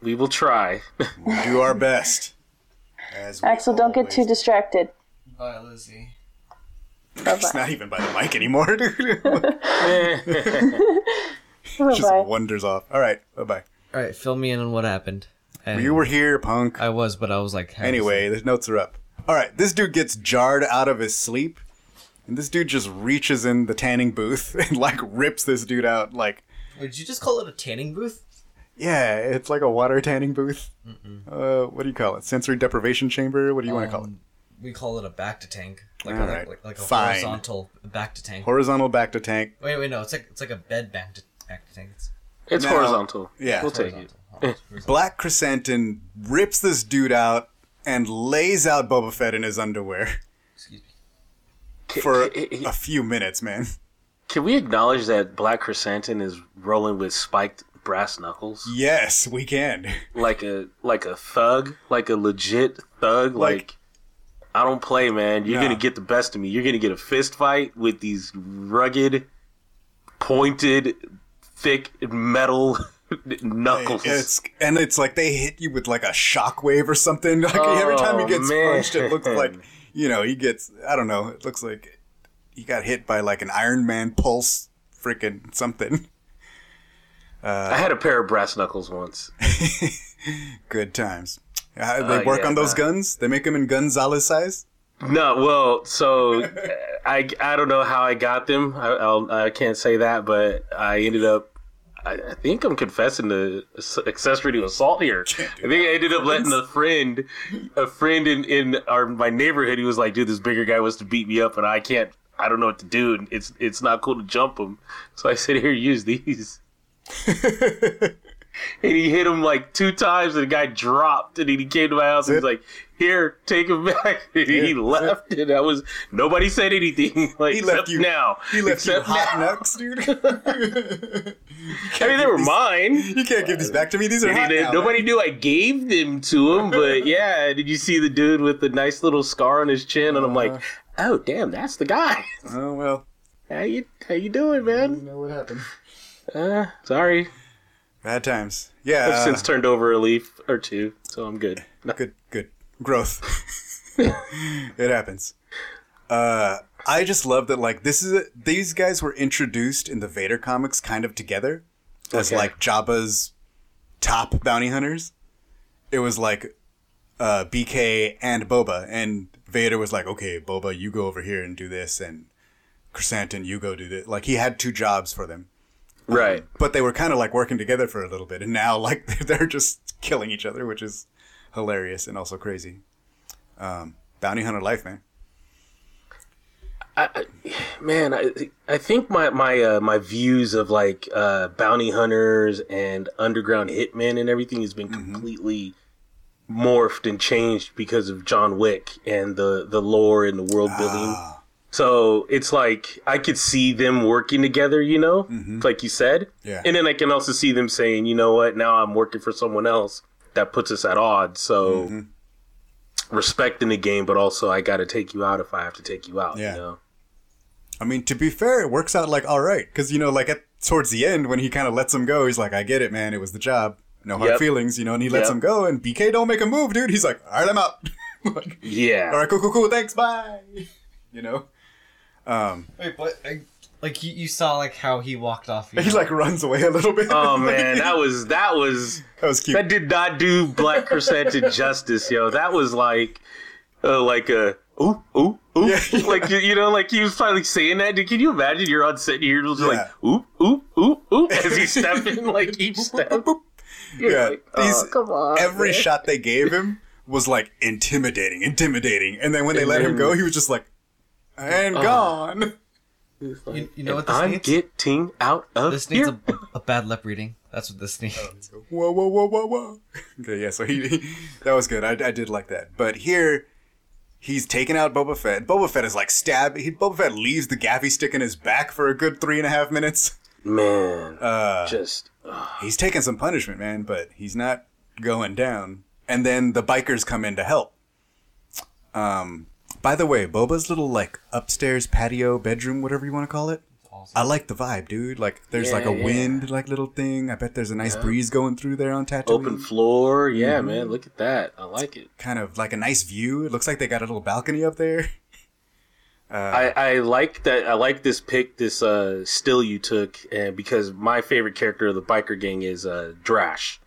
We will try. We'll do our best. As we Axel, don't get too always- distracted. Bye, Lizzie. Bye It's bye. not even by the mic anymore, dude. just Bye-bye. wanders off. All right, bye bye. All right, fill me in on what happened. And You were here, punk. I was, but I was like. half Anyway, the notes are up. All right, this dude gets jarred out of his sleep, and this dude just reaches in the tanning booth and like rips this dude out. Like, asleep. Did you just call it a tanning booth? yeah, it's like a water tanning booth. Uh, what do you call it? Sensory deprivation chamber? What do you want to call it? Um, We call it a bacta tank, like All a, right, like, like a fine. horizontal bacta tank. Horizontal bacta tank. Wait, wait, no, it's like it's like a bed back to bacta tank. It's It's Now- horizontal. yeah. we'll take it. Black Krrsantan rips this dude out and lays out Boba Fett in his underwear Excuse me. for Can- a few minutes, man. Can we acknowledge that Black Krrsantan is rolling with spiked brass knuckles, Yes, we can. like a like a thug, like a legit thug? Like- Like, I don't play, man. You're Nah. gonna get the best of me. You're gonna get a fist fight with these rugged, pointed, thick metal knuckles. It's and it's like they hit you with like a shockwave or something. Like every time he Oh, gets man. punched, it looks like you know he gets. I don't know. It looks like he got hit by like an Iron Man pulse, freaking something. I had a pair of brass knuckles once. Good times. Uh, they Uh, work yeah, on those guns. They make them in Gonzalez size. No, well, so I, I don't know how I got them. I, I'll, I can't say that, but I ended up. I, I think I'm confessing to accessory to assault here. I think I ended up letting a friend, a friend in in our my neighborhood, he was like, "Dude, this bigger guy wants to beat me up, and I can't. I don't know what to do. And it's it's not cool to jump him." So I said, "Here, use these." And he hit him like two times, and the guy dropped. And then he came to my house and he's like, "Here, take him back." And he Here, left, and I was nobody said anything. Like He left you- now. He left you hot now. nuts, dude. I mean, they were mine. You can't give these back to me. These are And hot he- now, nobody knew I gave them to him, but yeah. Did you see the dude with the nice little scar on his chin? And I'm like, oh damn, that's the guy. Oh well. How you how you doing, man? know what happened. Uh, sorry. Bad times. Yeah. I've since turned over a leaf or two, so I'm good. No. good good growth it happens uh i just love that like this is a, these guys were introduced in the vader comics kind of together as Okay. like jabba's top bounty hunters it was like uh bk and boba and vader was like okay boba you go over here and do this and Krrsantan you go do this like he had two jobs for them Right. but they were kind of like working together for a little bit and now like they're just killing each other which is hilarious and also crazy. Um, bounty hunter life man. Man i i think my my uh, my views of like uh bounty hunters and underground hitmen and everything has been completely morphed and changed because of john wick and the the lore and the world building so it's like i could see them working together you know? Mm-hmm. Like you said. Yeah. and then i can also see them saying you know what? Now i'm working for someone else that puts us at odds. So mm-hmm. respecting the game but also i gotta take you out if i have to take you out Yeah. you know? I mean to be fair it works out like all right because you know like at towards the end when he kind of lets him go he's like i get it man it was the job. No hard Yep. feelings you know and he lets Yep. him go and bk don't make a move dude. He's like all right i'm out. Like, Yeah. all right cool cool cool. Thanks. Bye. You know um Wait, but I, like you, you saw like how he walked off. he like runs away a little bit Oh man, that was that was that was cute that did not do Black Krrsantan justice, yo. That was like uh, like a ooh ooh ooh, Yeah, yeah. like you- you know, like he was finally saying that. Dude, Can you imagine? You're on set, and you're just Yeah. like ooh ooh ooh ooh as he's stepping, like each step. You're Yeah, like, oh, these- come on. every man. shot they gave him was like intimidating, intimidating. And then when they let him go, he was just like, and gone. You, you know what this I'm needs? getting out of this needs here. a, a bad lip reading. That's what this needs. Whoa, whoa, whoa, whoa, whoa. Okay, yeah, so he, he that was good. I, I did like that. But here, he's taken out Boba Fett. Boba Fett is like stab. He, Boba Fett leaves the gaffi stick in his back for a good three and a half minutes. man, Uh, just he's taking some punishment, man, but he's not going down. And then the bikers come in to help. Um, by the way, Boba's little like upstairs patio bedroom, whatever you want to call it. Awesome. I like the vibe, dude. Like, there's like a Yeah, yeah. wind, like little thing. I bet there's a nice breeze going through there on Tatooine. open floor. Yeah, Mm-hmm. man, look at that. I like it. kind of like a nice view. It looks like they got a little balcony up there. I, I like that. I like this pick, this uh, still you took, and because my favorite character of the biker gang is uh, Drash,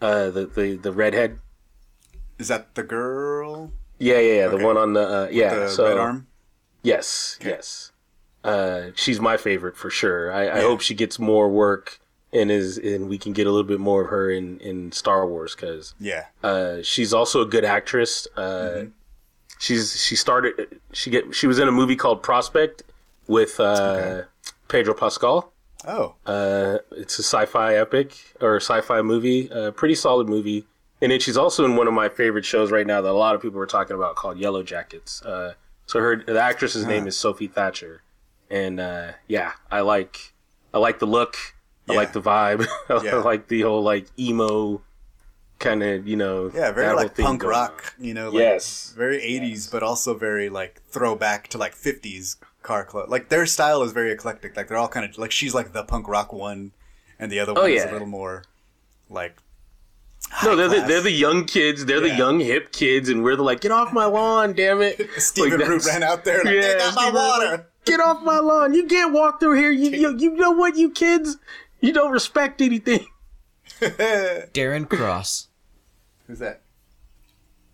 uh, the the the redhead. Is that the girl? Yeah, yeah, yeah. Okay. The one on the uh, yeah. the so red arm? yes, yes. Uh, she's my favorite for sure. I, I hope she gets more work and is and we can get a little bit more of her in in Star Wars because Yeah. uh, she's also a good actress. Uh, Mm-hmm. She's she started she get she was in a movie called Prospect with uh, Okay. Pedro Pascal. Oh. Uh, it's a sci-fi epic or sci-fi movie, a pretty solid movie. And then she's also in one of my favorite shows right now that a lot of people are talking about called Yellow Jackets. Uh, so her the actress's name is Sophie Thatcher, and uh, yeah, I like I like the look, I Yeah. like the vibe, I Yeah. like the whole like emo kind of you know Yeah, very like punk rock, you know, like Yes. very 80s, but also very like throwback to like 50s car club. Like their style is very eclectic. Like they're all kind of like she's like the punk rock one, and the other Oh, one is a little more like. No, they're the, they're the young kids. They're the young hip kids, and we're the like, get off my lawn, damn it! Stephen Like, Root ran out there like, Yeah, got my Stephen water. like, get off my lawn! You can't walk through here. You, you you know what, you kids? You don't respect anything. Darren Cross. Who's that?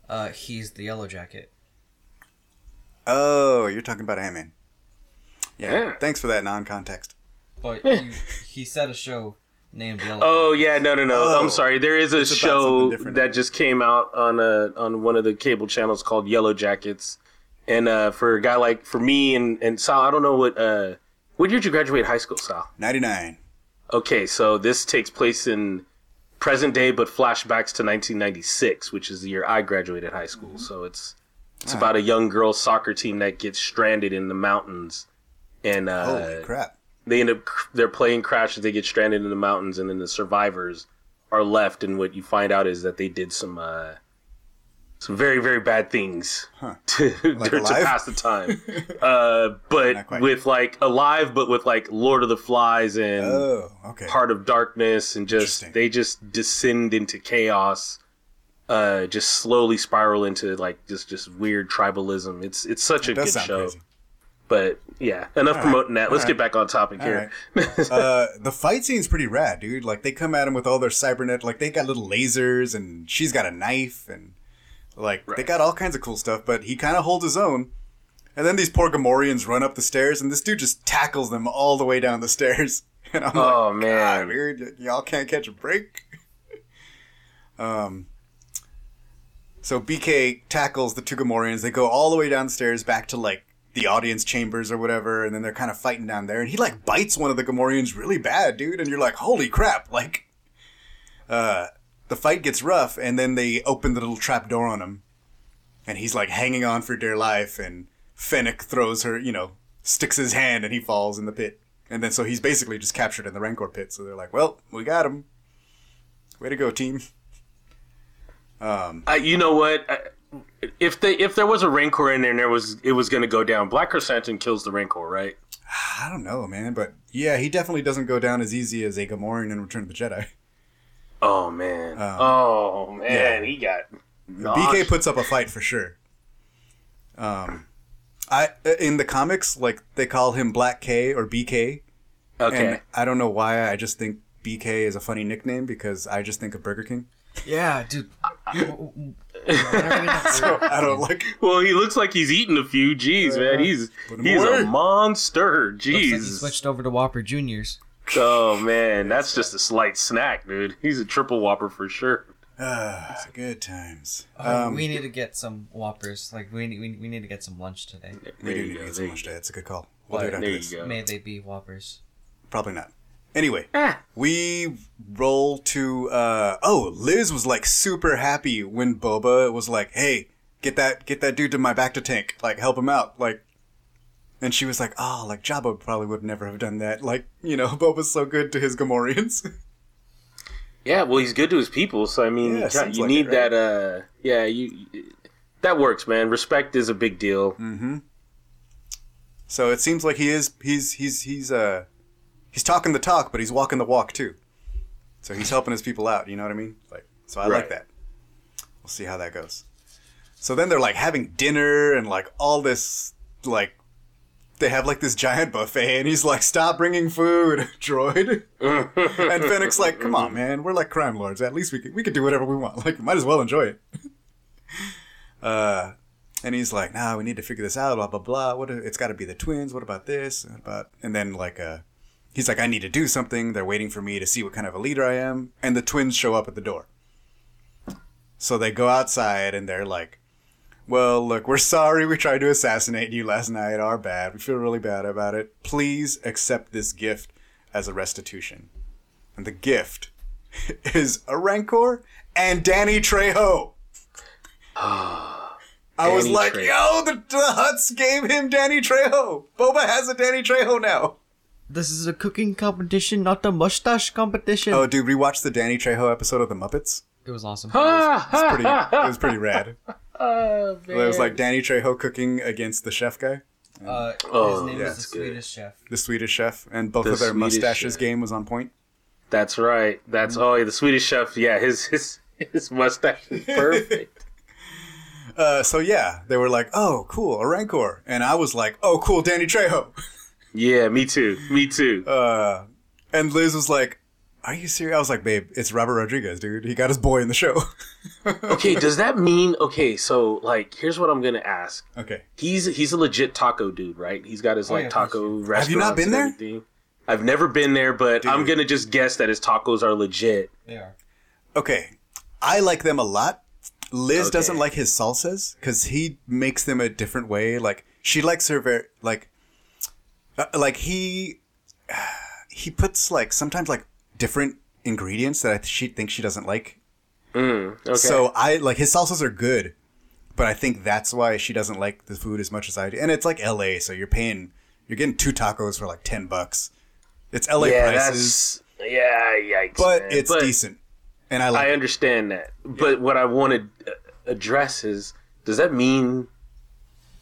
Uh, he's the Yellow Jacket. Oh, you're talking about Ant-Man. Yeah. Yeah. Thanks for that non-context. But he, he said a show named Yellow. Oh yeah, no, no, no. Oh. I'm sorry. There is a It's show that just came out on a on one of the cable channels called Yellow Jackets, and uh, for a guy like for me and and Sal, I don't know what uh, what year did you graduate high school, Sal? 99. Okay, so this takes place in present day, but flashbacks to 1996, which is the year I graduated high school. So it's it's about a young girls soccer team that gets stranded in the mountains, and uh, Holy crap. They end up their plane crashes. They get stranded in the mountains, and then the survivors are left. And what you find out is that they did some uh, some very very bad things Huh. to, to pass the time. uh, but with like alive, but with like Lord of the Flies and Oh, okay. Heart of Darkness, and just they just descend into chaos. Uh, just slowly spiral into like just just weird tribalism. It's it's such a good show. crazy. But yeah, enough right. promoting that. Let's All get back on topic here. uh, the fight scene's pretty rad, dude. Like they come at him with all their cybernet, like they got little lasers, and she's got a knife, and like they got all kinds of cool stuff. But he kind of holds his own. And then these poor Gamorreans run up the stairs, and this dude just tackles them all the way down the stairs. And I'm Oh, like, man. God, dude, y- y'all can't catch a break. um. So BK tackles the two Gamorreans. They go all the way downstairs back to like the audience chambers or whatever, and then they're kind of fighting down there. And he like bites one of the Gamorreans really bad, dude. And you're like, holy crap! Like, uh, the fight gets rough, and then they open the little trap door on him, and he's like hanging on for dear life. And Fennec throws her, you know, sticks his hand, and he falls in the pit. And then so he's basically just captured in the Rancor pit. So they're like, well, we got him. Way to go, team. Um, I, you know what? I, if they if there was a Rancor in there and there was it was going to go down, Black Krrsantan kills the Rancor, right? I don't know, man, but yeah, he definitely doesn't go down as easy as a Gamorrean in Return of the Jedi. Oh man! Um, oh man! yeah. He got BK puts up a fight for sure. Um, I in the comics, like they call him Black K or BK, okay. and I don't know why. I just think BK is a funny nickname because I just think of Burger King. Yeah, dude. I don't like. well, he looks like he's eating a few. Jeez, man, he's he's away. a monster. Looks like he Jeez. switched over to Whopper Juniors. oh man, that's just a slight snack, dude. He's a triple whopper for sure. Ah, good times. Uh, Um, we need to get some Whoppers. Like we need, we, we need to get some lunch today. we do need go, to get some lunch go. day. It's a good call. We'll But do it after there you this. go. May they be Whoppers. Probably not. Anyway, Ah. we roll to uh oh, Liz was like super happy when Boba was like, "Hey, get that get that dude to my bacta tank. Like help him out." Like and she was like, "Oh, like Jabba probably would never have done that. Like, you know, Boba's so good to his Gamorreans." Yeah, well, he's good to his people, so I mean, Yeah, you, you like need it, right? that. Uh, yeah, you that works, man. Respect is a big deal. Mm. so it seems like he is he's he's he's uh he's talking the talk, but he's walking the walk too. So he's helping his people out, you know what I mean? Like so I like that. We'll see how that goes. So then they're like having dinner and like all this like they have like this giant buffet, and he's like, "Stop bringing food, droid." and Fennec's like, "Come on, man, we're like crime lords. At least we could, we could do whatever we want. Like, might as well enjoy it." uh, and he's like, "Nah, we need to figure this out. Blah blah blah. What? It's got to be the twins. What about this? What about?" And then like, uh, he's like, "I need to do something. They're waiting for me to see what kind of a leader I am." And the twins show up at the door. So they go outside, and they're like well, look, we're sorry we tried to assassinate you last night. Our bad. We feel really bad about it. Please accept this gift as a restitution. And the gift is a Rancor and Danny Trejo. I was like, Trejo. yo, the, the Hutts gave him Danny Trejo. Boba has a Danny Trejo now. This is a cooking competition, not a mustache competition. Oh, dude, rewatch the Danny Trejo episode of The Muppets. it was awesome. It's pretty, it was pretty rad. Oh, It was like Danny Trejo cooking against the chef guy. Uh, Oh, his name yeah, is the good. Swedish chef. the Swedish chef, and both The of their Swedish mustaches chef. game was on point. That's right. That's oh, yeah, the Swedish chef. Yeah, his his his mustache is perfect. Uh, so yeah, they were like, "Oh, cool, a Rancor," and I was like, "Oh, cool, Danny Trejo." Yeah, me too. Me too. Uh, and Liz was like, "Are you serious?" I was like, "Babe, it's Robert Rodriguez, dude. He got his boy in the show." okay, does that mean okay? So like, here's what I'm gonna ask. okay, He's he's a legit taco dude, right? He's got his like yeah, taco restaurant. Have you not been there? I've never been there, but I'm gonna just guess that his tacos are legit. They are. okay, I like them a lot. Liz Okay. doesn't like his salsas because he makes them a different way. Like she likes her very like, uh, like he he puts like sometimes like different ingredients that I, she thinks she doesn't like. Mm, okay. So I like his salsas are good, but I think that's why she doesn't like the food as much as I do. And it's like L.A., so you're paying, you're getting two tacos for like ten bucks. It's L.A. yeah, prices, that's yeah, yikes. but man. it's But decent, and I like. I it. understand that, but what I want to address is: Does that mean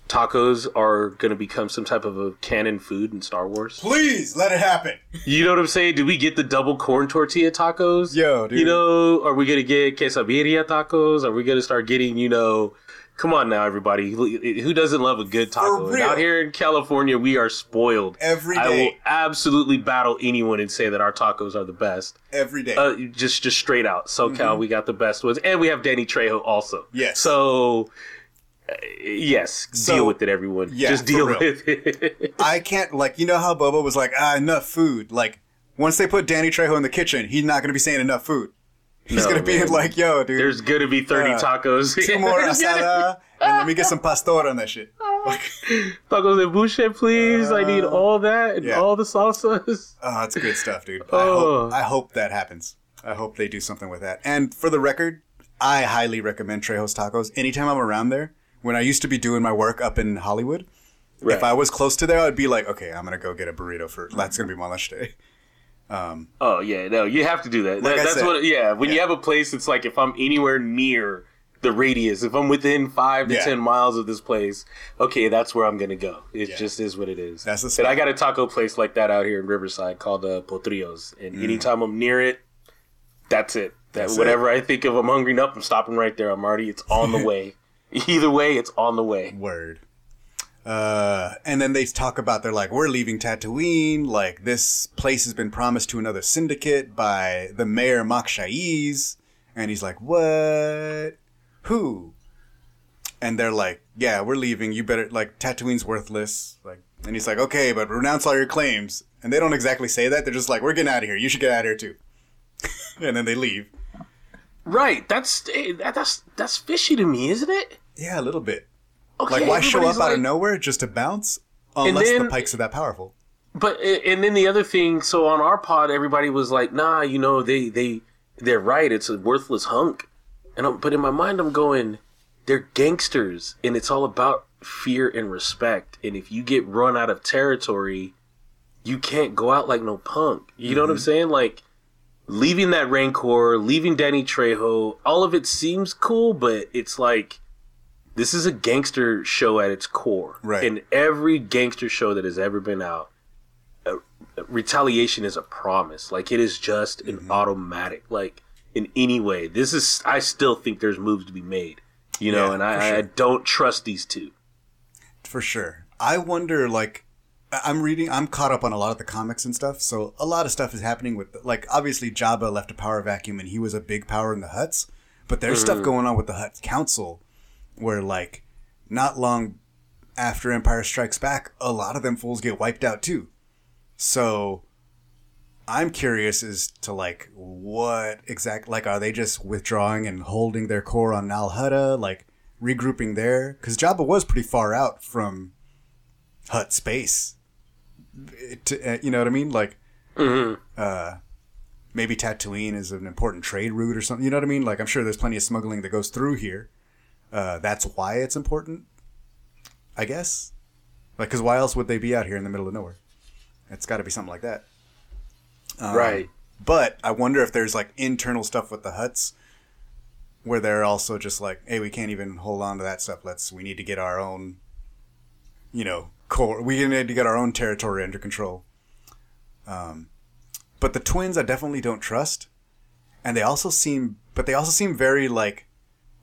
tacos are going to become some type of a canon food in Star Wars? Please let it happen. You know what I'm saying? Do we get the double corn tortilla tacos? Yo, dude. You know, are we gonna get quesadilla tacos? Are we gonna start getting, you know? Come on now, everybody. Who doesn't love a good taco? Out here in California, we are spoiled. Every I will absolutely battle anyone and say that our tacos are the best. Every day. Uh, just just straight out SoCal, we got the best ones, and we have Danny Trejo also. Mm-hmm. Yes. So, yes, So- deal with it, everyone. Yeah, just deal with it. I can't like you know how Boba was like ah enough food. Like once they put Danny Trejo in the kitchen, he's not gonna be saying enough food. He's No, gonna be like yo, dude. There's gonna be 30 Uh, tacos. two more asada, and let me get some pastor on that shit. Like, Tacos de buche, please. I need all that and Uh, yeah. all the salsas. oh, it's good stuff, dude. I, Oh. hope, I hope that happens. I hope they do something with that. And for the record, I highly recommend Trejo's Tacos. Anytime I'm around there, when I used to be doing my work up in Hollywood, Right. if I was close to there, I'd be like, okay, I'm gonna go get a burrito for that's gonna be my lunch today. Oh yeah, no, you have to do that. Like That- that's said, what. Yeah, when you have a place, it's like if I'm anywhere near the radius, if I'm within five to Yeah. ten miles of this place, okay, that's where I'm gonna go. It Yeah. just is what it is. That's the and. I got a taco place like that out here in Riverside called uh, Potrillos, and anytime I'm near it, that's it. That Mm. That's whatever I think of, I'm hungry enough. I'm stopping right there. I'm already. It's on the way. Either way, it's on the way. Word. Uh, and then they talk about they're like, we're leaving Tatooine. Like this place has been promised to another syndicate by the mayor Mok Shaiz. And he's like, what? Who? And they're like, yeah, we're leaving. You better like Tatooine's worthless. Like, and he's like, okay, but renounce all your claims. And they don't exactly say that. They're just like, we're getting out of here. You should get out of here too. and then they leave. Right. That's eh, that, that's that's fishy to me, isn't it? Yeah, a little bit. Okay, Like, why show up everybody's out of nowhere just to bounce? Unless then- the pikes are that powerful. But and then the other thing, so on our pod, everybody was like, "Nah, you know, they they they're right. It's a worthless hunk." And I'm, but in my mind, I'm going, they're gangsters, and it's all about fear and respect. And if you get run out of territory, you can't go out like no punk. You know what I'm saying? Like leaving that Rancor, leaving Danny Trejo, all of it seems cool, but it's like this is a gangster show at its core. Right. And every gangster show that has ever been out, uh, retaliation is a promise. Like it is just an Mm-hmm. automatic. Like in any way, this is. I still think there's moves to be made. You know, Yeah, and I, sure. I don't trust these two. For sure. I wonder, like, I'm reading. I'm caught up on a lot of the comics and stuff. So a lot of stuff is happening with like obviously Jabba left a power vacuum and he was a big power in the Hutts. But there's stuff mm-hmm. going on with the Hutt Council, where like not long after Empire Strikes Back, a lot of them fools get wiped out too. So I'm curious as to like what exact like are they just withdrawing and holding their core on Nal Hutta, like regrouping there? Because Jabba was pretty far out from Hutt space. It- uh, you know what I mean? Like, uh, maybe Tatooine is an important trade route or something. You know what I mean? Like, I'm sure there's plenty of smuggling that goes through here. Uh, that's why it's important, I guess. Like, because why else would they be out here in the middle of nowhere? It's got to be something like that. Um, right. But I wonder if there's like internal stuff with the Hutts where they're also just like, hey, we can't even hold on to that stuff. Let's, we need to get our own, you know, core. We need to get our own territory under control. Um, but the twins, I definitely don't trust. And they also seem, but they also seem very like,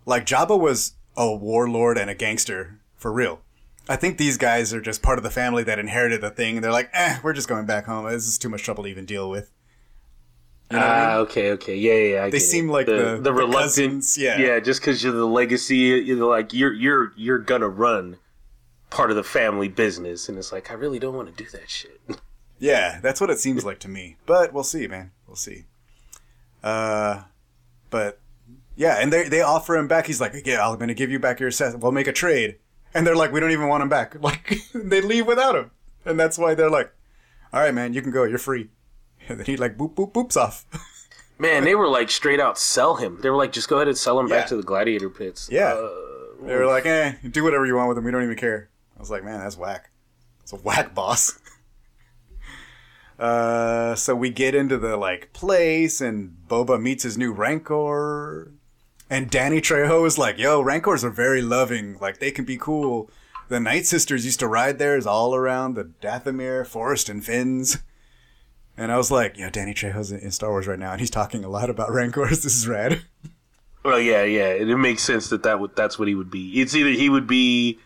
like Jabba was a warlord and a gangster for real. I think these guys are just part of the family that inherited the thing, and they're like, eh, we're just going back home. This is too much trouble to even deal with. You know what I Ah, mean? okay, okay, yeah, yeah. yeah I They get it. seem like the- the reluctant, cousins, yeah. yeah. Just because you're the legacy, you're like you're you're you're gonna run part of the family business, and it's like I really don't want to do that shit. Yeah, that's what it seems like to me. But we'll see, man. We'll see. Uh, but yeah, and they they offer him back. He's like, yeah, I'm gonna give you back your assassin. We'll make a trade. And they're like, we don't even want him back. Like they leave without him, and that's why they're like, all right, man, you can go. You're free. And then he like boop boop boops off. Man, they were like straight out sell him. They were like, just go ahead and sell him Yeah. back to the gladiator pits. Yeah. Uh, they were like, eh, do whatever you want with him. We don't even care. Was like, man, that's whack. It's a whack boss. Uh, so we get into the like place, and Boba meets his new Rancor, and Danny Trejo is like, "Yo, Rancors are very loving. Like they can be cool." The Night Sisters used to ride theirs all around the Dathomir forest and Finns. And I was like, "Yo, Danny Trejo's in Star Wars right now, and he's talking a lot about Rancors. This is rad." Well, yeah, yeah. It, it makes sense that that would that's what he would be. It's either he would be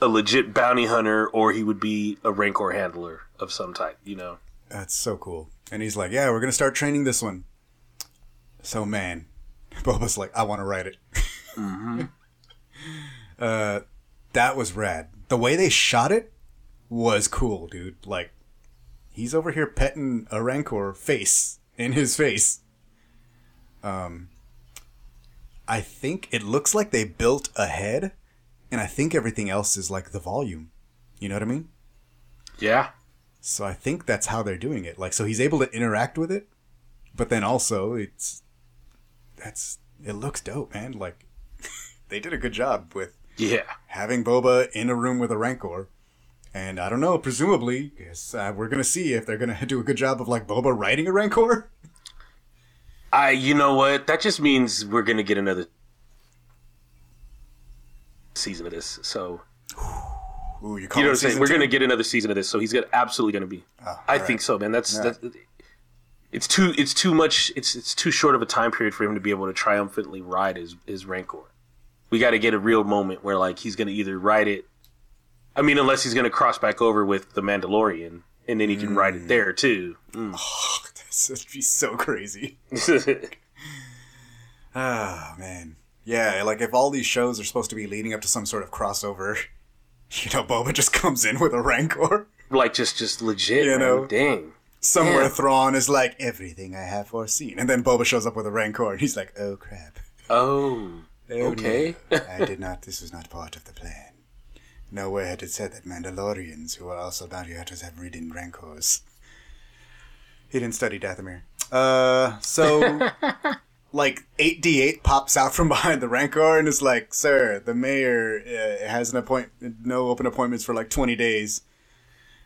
a legit bounty hunter or he would be a rancor handler of some type. You know. That's so cool. And he's like, "Yeah, we're gonna start training this one." So man, Boba's like, "I want to write it." uh, that was rad. The way they shot it was cool, dude. Like, he's over here petting a Rancor face in his face. Um, I think it looks like they built a head, and I think everything else is like the volume. You know what I mean? Yeah. So I think that's how they're doing it. Like, so he's able to interact with it, but then also it's that's it looks dope, man. Like they did a good job with Yeah. having Boba in a room with a Rancor, and I don't know. Presumably, yes, uh, we're gonna see if they're gonna do a good job of like Boba riding a Rancor. I. You know what? That just means we're gonna get another season of this. So Ooh, you know what I'm saying? We're gonna get another season of this. So he's gonna absolutely gonna be. Oh, I all think so, man. That's Yeah. that's. It's too it's too much it's it's too short of a time period for him to be able to triumphantly ride his his rancor. We got to get a real moment where like he's going to either ride it I mean unless he's going to cross back over with the Mandalorian and then he can ride Mm. it there too. Oh, this would be so crazy. Ah, man. Yeah, like if all these shows are supposed to be leading up to some sort of crossover, you know, Boba just comes in with a Rancor. like just just legit, You man. know? Dang. Somewhere Yeah. Thrawn is like, everything I have foreseen. And then Boba shows up with a Rancor and he's like, oh crap. Oh. Oh, Okay. no. I did not, this was not part of the plan. Nowhere had it said that Mandalorians, who are also bounty hunters, have ridden Rancors. He didn't study Dathomir. Uh, so, like, 8D8 pops out from behind the Rancor and is like, Sir, the mayor uh, has an appoint, no open appointments for like 20 days.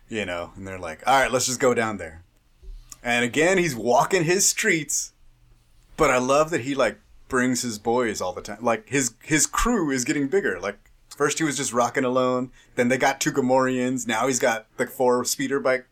You know, and they're like, alright, let's just go down there. And again, he's walking his streets, but I love that he, like, brings his boys all the time. Like, his, his crew is getting bigger. Like, first he was just rocking alone, then they got two Gamorreans, now he's got, like, four speeder bike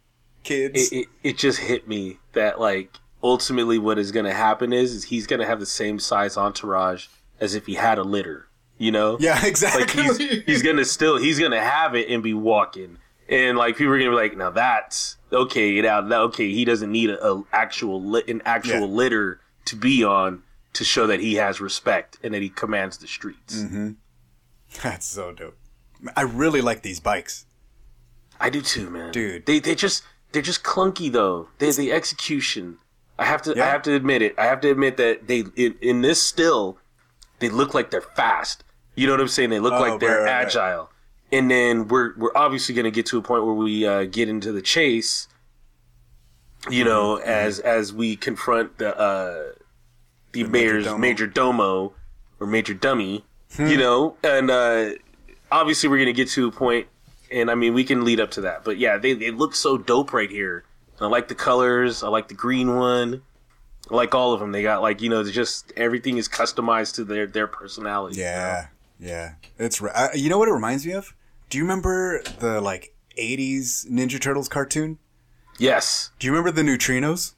kids. It, it it just hit me that like ultimately what is going to happen is, is he's going to have the same size entourage as if he had a litter, you know? yeah, exactly. like he's he's gonna still he's gonna have it and be walking and like people are gonna be like, now that's okay. Now, okay, he doesn't need a, a actual li- an actual Yeah. litter to be on to show that he has respect and that he commands the streets. Mm-hmm. That's so dope. I really like these bikes. I do too, man. Dude. they they just they're just clunky though. They the execution. I have to I have to admit it. I have to admit that they in, in this still they look like they're fast. You know what I'm saying? They look Oh, like they're right, right, right. agile. And then we're we're obviously going to get to a point where we uh, get into the chase. You know, Mm-hmm. as as we confront the uh, the, mayor's Domo. major domo or major dummy. Hmm. You know, and uh, obviously we're going to get to a point and I mean we can lead up to that. But yeah, they they look so dope right here. I like the colors. I like the green one. I like all of them. They got like you know, just everything is customized to their their personality. Yeah, yeah. It's re- uh, you know what it reminds me of? Do you remember the like '80s Ninja Turtles cartoon? Yes. Do you remember the neutrinos?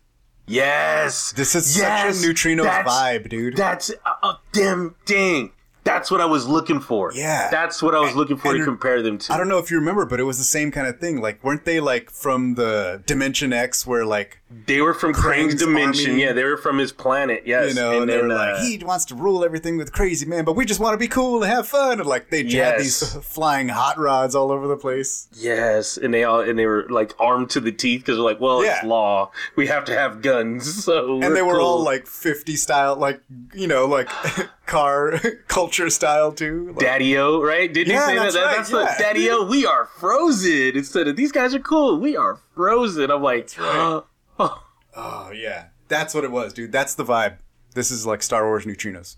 Yes. This is Yes! such a neutrinos That's- vibe, dude. That's a, uh, damn dang. That's what I was looking for. Yeah. That's what I was looking for and to compare them to. I don't know if you remember, but it was the same kind of thing. Like, weren't they like from the Dimension X, where like They were from Krang's Krang's dimension. army. Yeah, they were from his planet. Yes. you know, and, they then, were like, uh, he wants to rule everything with crazy man, but we just want to be cool and have fun. And like they had these flying hot rods all over the place. Yes, and they all and they were like armed to the teeth because they're like, well, it's law. We have to have guns. So and they were all like 50 style, like you know, like car culture style too. Like, Daddy-O, right? Didn't Yeah, he say that's that? right, that's yeah. the Daddy-O. We are frozen instead of these guys are cool. We are frozen. I'm like, right. oh, Oh yeah, that's what it was, dude. That's the vibe. This is like Star Wars neutrinos.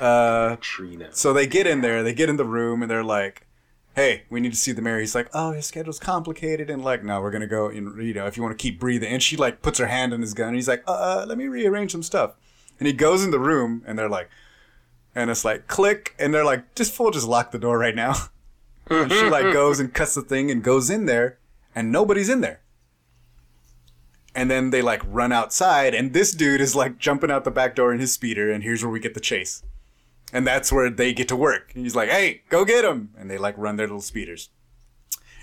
Uh, so they get in there, they get in the room, and they're like, "Hey, we need to see the mayor." He's like, "Oh, his schedule's complicated," and like, "No, we're gonna go. And you know, if you want to keep breathing." And she like puts her hand on his gun. And he's like, "Uh, let me rearrange some stuff." And he goes in the room, and they're like, and it's like click, and they're like, "Just full, just lock the door right now." and she like goes and cuts the thing and goes in there, and nobody's in there. And then they like run outside, and this dude is like jumping out the back door in his speeder, and here's where we get the chase. And that's where they get to work. And he's like, hey, go get him. And they like run their little speeders.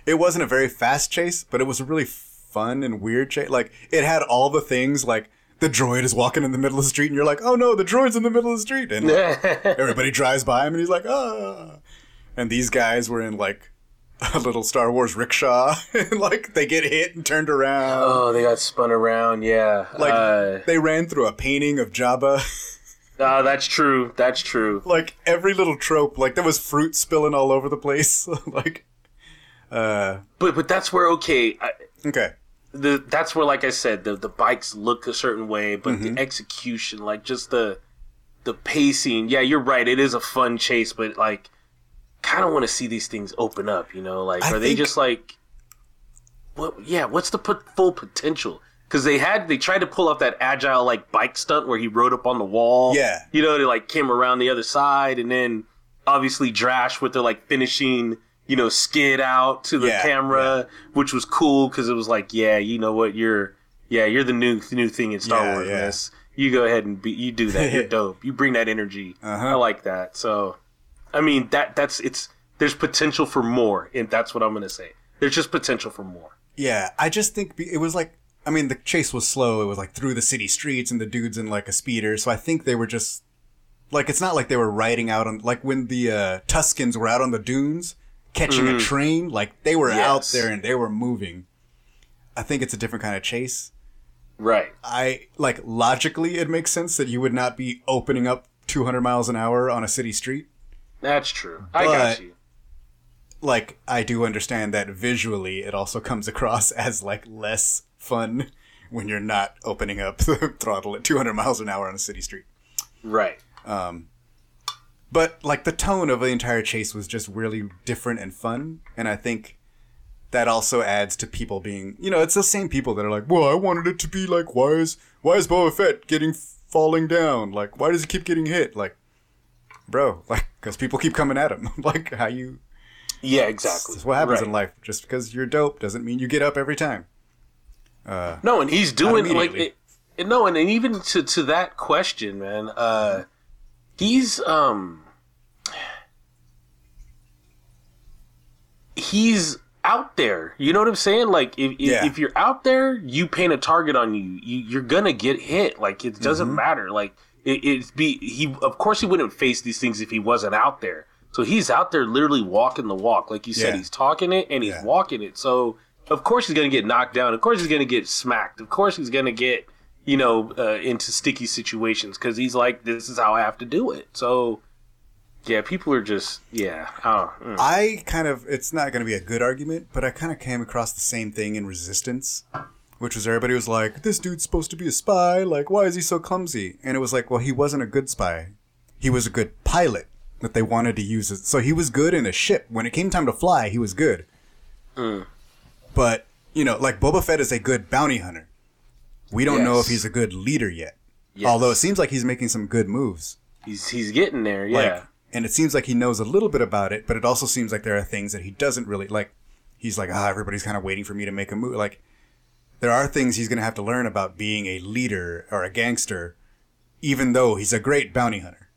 It wasn't a very fast chase, but it was a really fun and weird chase. Like, it had all the things like the droid is walking in the middle of the street, and you're like, oh no, the droid's in the middle of the street. And like, everybody drives by him, and he's like, ah. And these guys were in like a little Star Wars rickshaw, and like they get hit and turned around. Oh, they got spun around. Yeah. Like uh, they ran through a painting of Jabba. oh, that's true. That's true. like every little trope. Like there was fruit spilling all over the place. like, uh, But but that's where okay. I, okay, the that's where like I said the the bikes look a certain way, but Mm-hmm. the execution, like just the the pacing. Yeah, you're right. It is a fun chase, but like kind of want to see these things open up. You know, like I are they just like what? Yeah, what's the put full potential? Because they had they tried to pull off that agile like bike stunt where he rode up on the wall. Yeah. you know, they like came around the other side, and then obviously Drash with the like finishing. You know, skid out to the Yeah, camera, which was cool because it was like, yeah, you know what, you're, yeah, you're the new new thing in Star Yeah, Wars. yeah. You go ahead and be, you do that. You're dope. You bring that energy. Uh-huh. I like that. So, I mean, that that's it's there's potential for more, and that's what I'm gonna say. There's just potential for more. yeah. I just think it was like. I mean, the chase was slow. It was like through the city streets, and the dudes in like a speeder. So I think they were just like it's not like they were riding out on like when the uh, Tuskens were out on the dunes catching a mm. train. Like they were out there and they were moving. I think it's a different kind of chase. Right. I like logically it makes sense that you would not be opening up 200 miles an hour on a city street. That's true. I got you. Like I do understand that visually it also comes across as like less fun when you're not opening up the throttle at 200 miles an hour on a city street. Right. Um, But like the tone of the entire chase was just really different and fun, and I think that also adds to people being, you know, it's the same people that are like, "Well, I wanted it to be like, why is why is Boba Fett getting falling down? Like, why does he keep getting hit? Like, bro, like, because people keep coming at him. like, how you? Yeah. Exactly. That's what happens Right. in life. Just because you're dope doesn't mean you get up every time. No, and he's doing like it, no, and, and even to to that question, man, uh, he's um he's out there. You know what I'm saying? Like if if, Yeah. if you're out there, you paint a target on you. you you're gonna get hit. Like it doesn't Mm-hmm. matter. Like it, it's be he. Of course, he wouldn't face these things if he wasn't out there. So he's out there literally walking the walk. Like you said, Yeah. he's talking it and he's Yeah. walking it. So of course he's gonna get knocked down. Of course he's gonna get smacked. Of course he's gonna get you know uh, into sticky situations because he's like, this is how I have to do it. So. Yeah, people are just yeah. Oh, mm. I kind of, it's not going to be a good argument, but I kind of came across the same thing in Resistance, which was everybody was like, this dude's supposed to be a spy. Like, why is he so clumsy? And it was like, well, he wasn't a good spy. He was a good pilot that they wanted to use. It. So he was good in a ship. When it came time to fly, he was good. But, you know, like Boba Fett is a good bounty hunter. We don't know if he's a good leader yet. Yes. Although it seems like he's making some good moves. he's he's getting there. Yeah. Like, and it seems like he knows a little bit about it, but it also seems like there are things that he doesn't really like. He's like, ah, everybody's kind of waiting for me to make a move. Like, there are things he's going to have to learn about being a leader or a gangster, even though he's a great bounty hunter.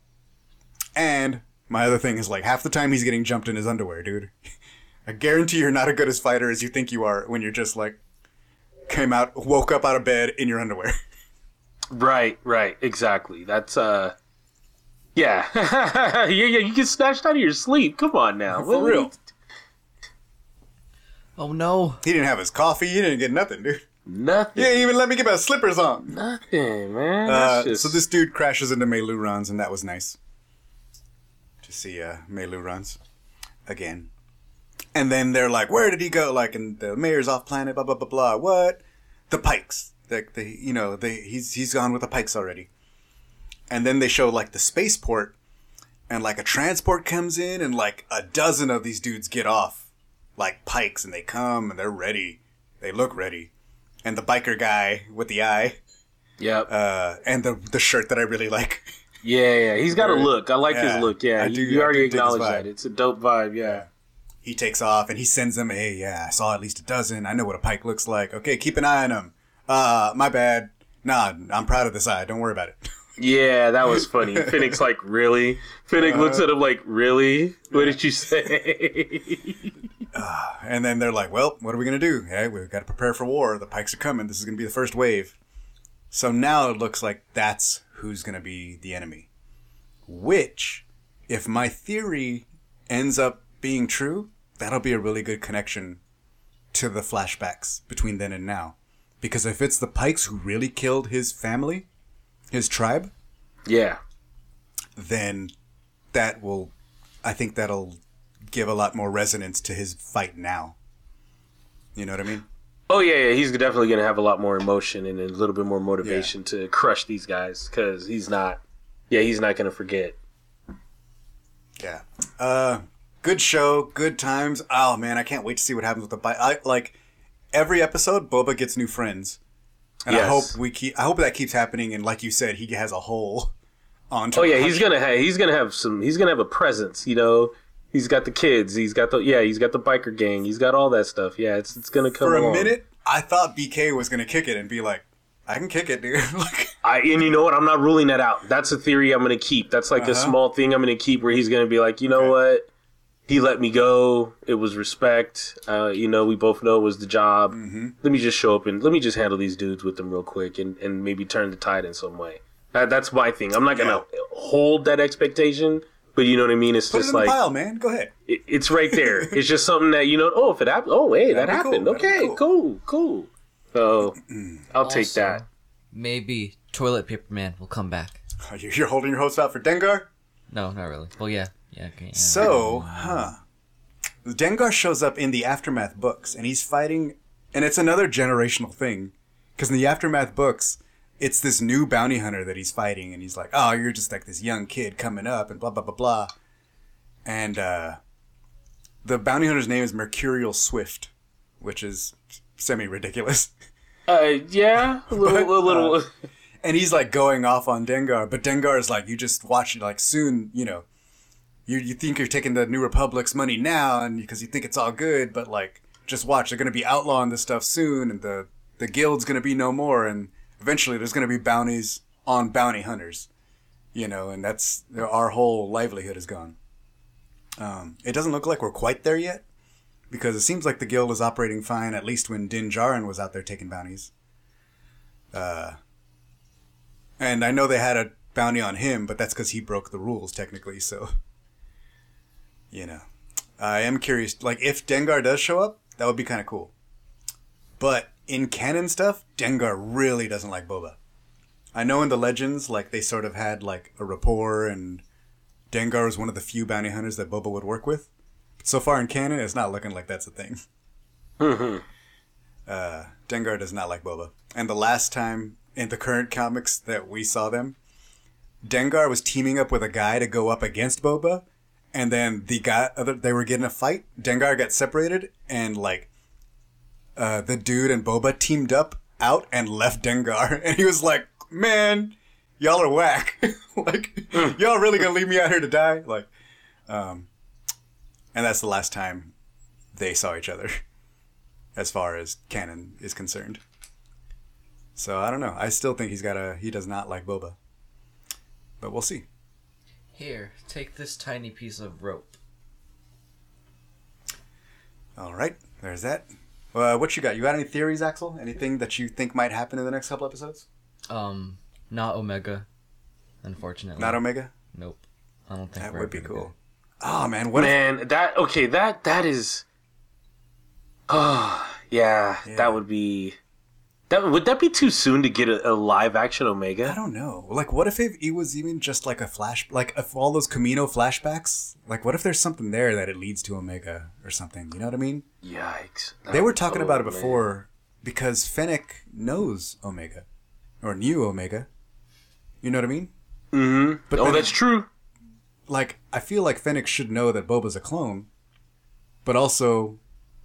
And my other thing is like half the time he's getting jumped in his underwear, dude. I guarantee you're not as good as fighter as you think you are when you're just like came out, woke up out of bed in your underwear. Right, right, exactly. That's uh yeah. yeah, yeah, you get snatched out of your sleep. Come on now. For real. Oh no. He didn't have his coffee. He didn't get nothing, dude. Nothing. Yeah, even let me get my slippers on. Nothing, man. Uh, just So this dude crashes into Mei Runs, and that was nice to see uh, Mei Runs again. And then they're like, "Where did he go?" Like, and the mayor's off planet. Blah blah blah blah. What? The Pikes. The, the you know they he's he's gone with the Pikes already. And then they show like the spaceport, and like a transport comes in, and like a dozen of these dudes get off, like Pikes, and they come and they're ready. They look ready. And the biker guy with the eye Yep. uh, and the the shirt that I really like. yeah, yeah. He's got a look. I like Yeah, his look. Yeah. You, do- you I already do dig his acknowledge that. It's a dope vibe, yeah. He takes off and he sends them, "Hey, yeah, I saw at least a dozen. I know what a pike looks like. Okay, keep an eye on him. Uh, my bad. Nah, I'm proud of this eye. Don't worry about it." Yeah, that was funny. Phoenix like, really? Phoenix looks Uh-huh. at him like, really? What did you say? and then they're like, "Well, what are we gonna do? Hey, we've got to prepare for war. The pikes are coming. This is gonna be the first wave." So now it looks like that's who's gonna be the enemy. Which, if my theory ends up being true, that'll be a really good connection to the flashbacks between then and now. Because if it's the Pikes who really killed his family, his tribe, yeah. then that will, I think that'll give a lot more resonance to his fight now. You know what I mean? Oh yeah, yeah, he's definitely gonna have a lot more emotion and a little bit more motivation to crush these guys because he's not. Yeah, he's not gonna forget. Yeah. Uh, good show, good times. Oh man, I can't wait to see what happens with the bike. I like every episode. Boba gets new friends, and I hope we keep. I hope that keeps happening. And like you said, he has a whole. On top. Oh yeah, he's gonna have he's gonna have some he's gonna have a presence. You know, he's got the kids. He's got the yeah. He's got the biker gang. He's got all that stuff. Yeah, it's it's gonna come For a along. minute, I thought BK was gonna kick it and be like, "I can kick it, dude." like, I and you know what? I'm not ruling that out. That's a theory I'm gonna keep. That's like a Uh-huh. small thing I'm gonna keep where he's gonna be like, you know what? He let me go. It was respect. Uh, you know, we both know it was the job. Mm-hmm. Let me just show up and let me just handle these dudes with them real quick and, and maybe turn the tide in some way. That, that's my thing. I'm not gonna hold that expectation, but you know what I mean. It's put it just in like the pile, man. Go ahead. it, it's right there. it's just something that you know. Oh, if it happened. Oh, hey, that That'd be cool. happened. That'd Okay, cool. cool, cool. So I'll take that. Maybe Toilet Paper Man will come back. Are you- You're holding your hopes out for Dengar. No, not really. Well, yeah. Yeah, okay. Yeah. So, huh. Dengar shows up in the Aftermath books, and he's fighting, and it's another generational thing. Because in the Aftermath books, it's this new bounty hunter that he's fighting, and he's like, oh, you're just like this young kid coming up, and blah, blah, blah, blah. And uh, the bounty hunter's name is Mercurial Swift, which is semi ridiculous. Uh, yeah, a little, a little. uh, and he's like going off on Dengar, but Dengar is like, you just watch it, like soon, you know, you you think you're taking the New Republic's money now, and because you think it's all good, but like, just watch, they're gonna be outlawing this stuff soon, and the the guild's gonna be no more, and eventually there's gonna be bounties on bounty hunters, you know, and that's our whole livelihood is gone. Um, it doesn't look like we're quite there yet, because it seems like the guild is operating fine at least when Din Djarin was out there taking bounties. Uh, and I know they had a bounty on him, but that's because he broke the rules technically. So, you know, I am curious. Like, if Dengar does show up, that would be kind of cool. But in canon stuff, Dengar really doesn't like Boba. I know in the legends, like they sort of had like a rapport, and Dengar was one of the few bounty hunters that Boba would work with. But so far in canon, it's not looking like that's a thing. uh, Dengar does not like Boba, and the last time in the current comics that we saw them, Dengar was teaming up with a guy to go up against Boba, and then the guy they were getting a fight. Dengar got separated, and like uh, the dude and Boba teamed up out and left Dengar, and he was like, "Man, y'all are whack. like, y'all really gonna leave me out here to die?" Like, um, and that's the last time they saw each other, as far as canon is concerned. So I don't know. I still think he's got a. He does not like Boba, but we'll see. Here, take this tiny piece of rope. All right, there's that. Uh, what you got? You got any theories, Axel? Anything that you think might happen in the next couple episodes? Um, not Omega, unfortunately. Not Omega. Nope. I don't think That we're would be cool. get- Oh man, what? if- Man, that okay, that that is Oh, yeah, Yeah. that would be that would that be too soon to get a, a live action Omega? I don't know. Like, what if it, it was even just like a flash, like if all those Kamino flashbacks? Like, what if there's something there that it leads to Omega or something? You know what I mean? Yikes. That They were talking oh, about it man. before because Fennec knows Omega or knew Omega. You know what I mean? Mm Mhm. But oh, then- that's true. Like, I feel like Fennec should know that Boba's a clone, but also,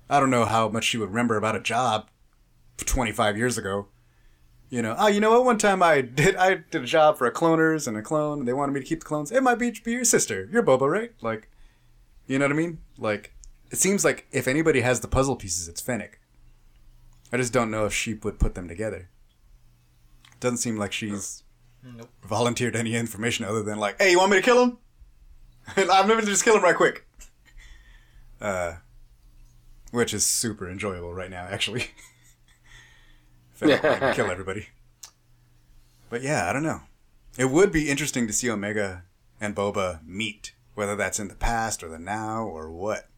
I don't know how much she would remember about a job 25 years ago. You know, oh, you know what? One time I did I did a job for a cloners and a clone, and they wanted me to keep the clones. It might be, be your sister. You're Boba, right? Like, you know what I mean? Like, it seems like if anybody has the puzzle pieces, it's Fennec. I just don't know if she would put them together. Doesn't seem like she's Nope. volunteered any information other than like, "Hey, you want me to kill him?" I'm gonna just kill him right quick. Uh, which is super enjoyable right now, actually. Fennec kill everybody. But yeah, I don't know. It would be interesting to see Omega and Boba meet, whether that's in the past or the now or what.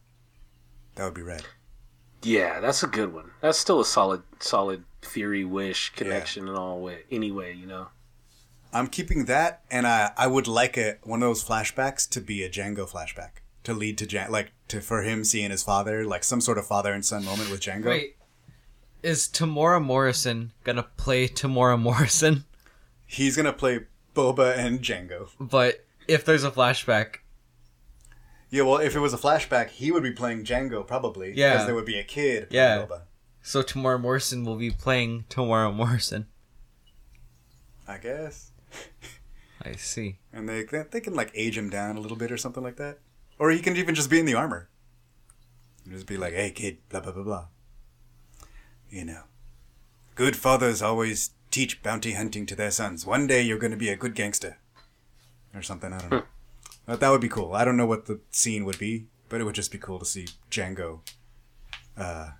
That would be rad. Yeah, that's a good one. That's still a solid solid theory wish connection and all way anyway, you know. I'm keeping that, and I I would like a one of those flashbacks to be a Jango flashback to lead to Jan- like to for him seeing his father, like some sort of father and son moment with Jango. Wait, is Temuera Morrison gonna play Temuera Morrison? He's gonna play Boba and Jango. But if there's a flashback, Yeah, well, if it was a flashback, he would be playing Jango probably. Yeah. because there would be a kid. playing Yeah. Boba. so Temuera Morrison will be playing Temuera Morrison. I guess. I see. And they they can like age him down a little bit or something like that, or he can even just be in the armor. And just be like, "Hey, kid," blah blah blah blah. You know, good fathers always teach bounty hunting to their sons. One day you're going to be a good gangster, or something. I don't know. But that would be cool. I don't know what the scene would be, but it would just be cool to see Jango uh,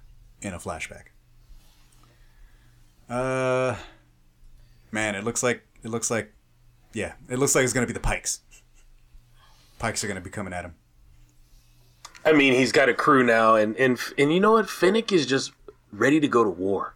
in a flashback. Uh, man, it looks like it looks like yeah, it looks like it's gonna be the Pikes. Pikes are gonna be coming at him. I mean, he's got a crew now, and and and you know what? Fennec is just ready to go to war.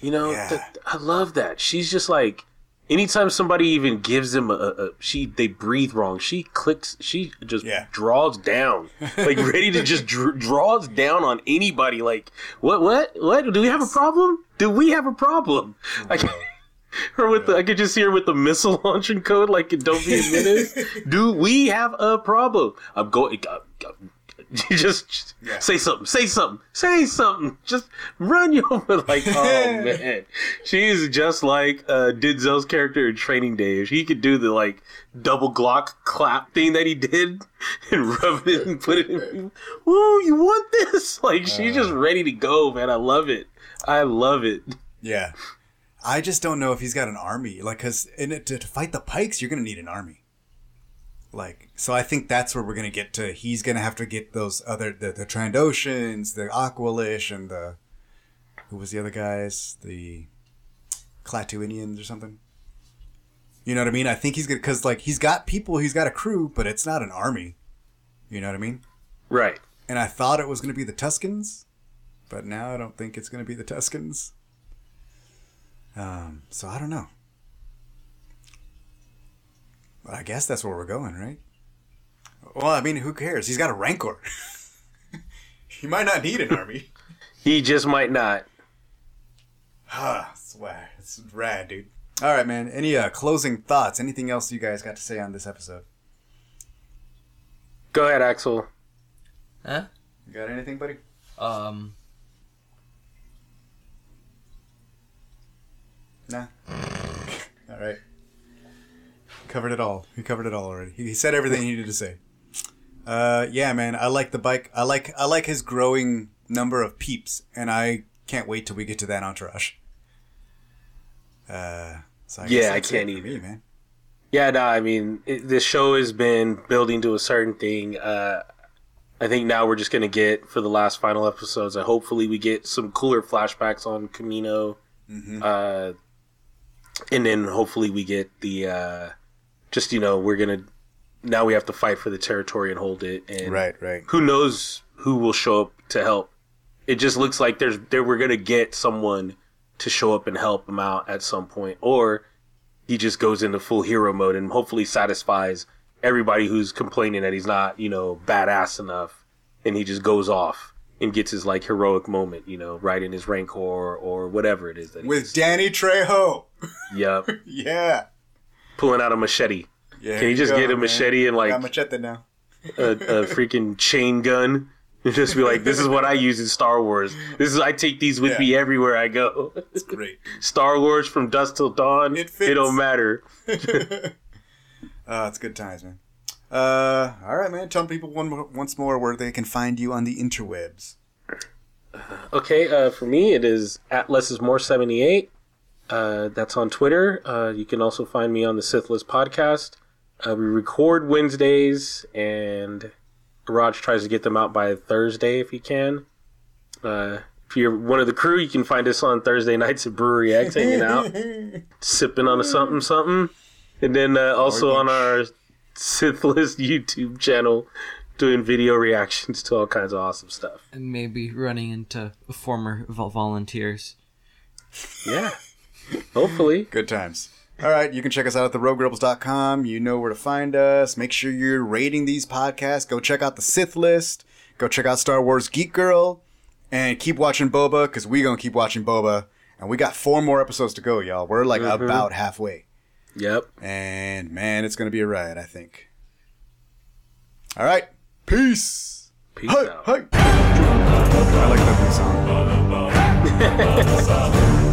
You know, Yeah. th- I love that. She's just like, anytime somebody even gives them a, a, she, they breathe wrong. She clicks. She just Yeah. draws down, like ready to just dr- draws down on anybody. Like, what, what, what? Do we have a problem? Do we have a problem? Like. Her with the, I could just see her with the missile launching code, like Don't Be a Menace. Do we have a problem? I'm going. Uh, uh, just, just Yeah. say something. Say something. Say something. Just run you over. Like, oh man, she's just like uh, Denzel's character in Training Day. If he could do the like double Glock clap thing that he did and rub it and put it in. Woo, you want this? Like, she's just ready to go, man. I love it. I love it. Yeah, I just don't know if he's got an army. Like, cause in it, to, to fight the Pikes, you're gonna need an army. Like, so I think that's where we're gonna get to. He's gonna have to get those other the, the Trandoshans, the Aqualish, and the who was the other guys? The Klatooinians or something. You know what I mean? I think he's gonna because like he's got people, he's got a crew, but it's not an army. You know what I mean? Right. And I thought it was gonna be the Tuskens, but now I don't think it's gonna be the Tuskens. Um, so I don't know. But I guess that's where we're going, right? Well, I mean, who cares? He's got a rancor. he might not need an army. He just might not. Ah, swag. It's rad, dude. All right, man. Any uh, closing thoughts? Anything else you guys got to say on this episode? Go ahead, Axel. Huh? You got anything, buddy? Um. Nah. all right. Covered it all. He covered it all already. He said everything he needed to say. Uh, yeah, man. I like the bike. I like I like his growing number of peeps, and I can't wait till we get to that entourage. Uh, so I guess Yeah, I can't it either. Me, man. Yeah, no, I mean, it, this show has been building to a certain thing. Uh, I think now we're just going to get, for the last final episodes, uh, hopefully we get some cooler flashbacks on Kamino. Uh, and then hopefully we get the, uh, just, you know, we're to, now we have to fight for the territory and hold it. And Right, right. who knows who will show up to help. It just looks like there's there we're gonna get someone to show up and help him out at some point, or he just goes into full hero mode and hopefully satisfies everybody who's complaining that he's not you know badass enough, and he just goes off and gets his like heroic moment, you know, riding his rancor or whatever it is that With Danny Trejo. yep, Yeah. Pulling out a machete, Yeah. Can you just go, get a man. machete and like Got machete now. a, a freaking chain gun and just be like, "This is what I use in Star Wars. This is I take these with Yeah. me everywhere I go. It's great. Star Wars from dusk till dawn. It It, don't matter." Uh, it's good times, man. Uh, all right, man. Tell people one more, once more where they can find you on the interwebs. Okay, uh, for me it is at less is more seventy eight. Uh, that's on Twitter. Uh, you can also find me on the Sithless podcast. Uh, we record Wednesdays, and Raj tries to get them out by Thursday if he can. Uh, if you're one of the crew, you can find us on Thursday nights at Brewery X, hanging out, sipping on a something something, and then uh, also on our Sithless YouTube channel, doing video reactions to all kinds of awesome stuff. And maybe running into former volunteers. Yeah, Hopefully. Good times. All right, you can check us out at theroguerebels.com. You know where to find us. Make sure you're rating these podcasts. Go check out the Sith list. Go check out Star Wars Geek Girl. And keep watching Boba because we going to keep watching Boba. And we got four more episodes to go, y'all. We're like mm-hmm. about halfway. Yep. And man, it's going to be a ride, I think. All right. Peace. Peace hey, out. Hey. I like that song.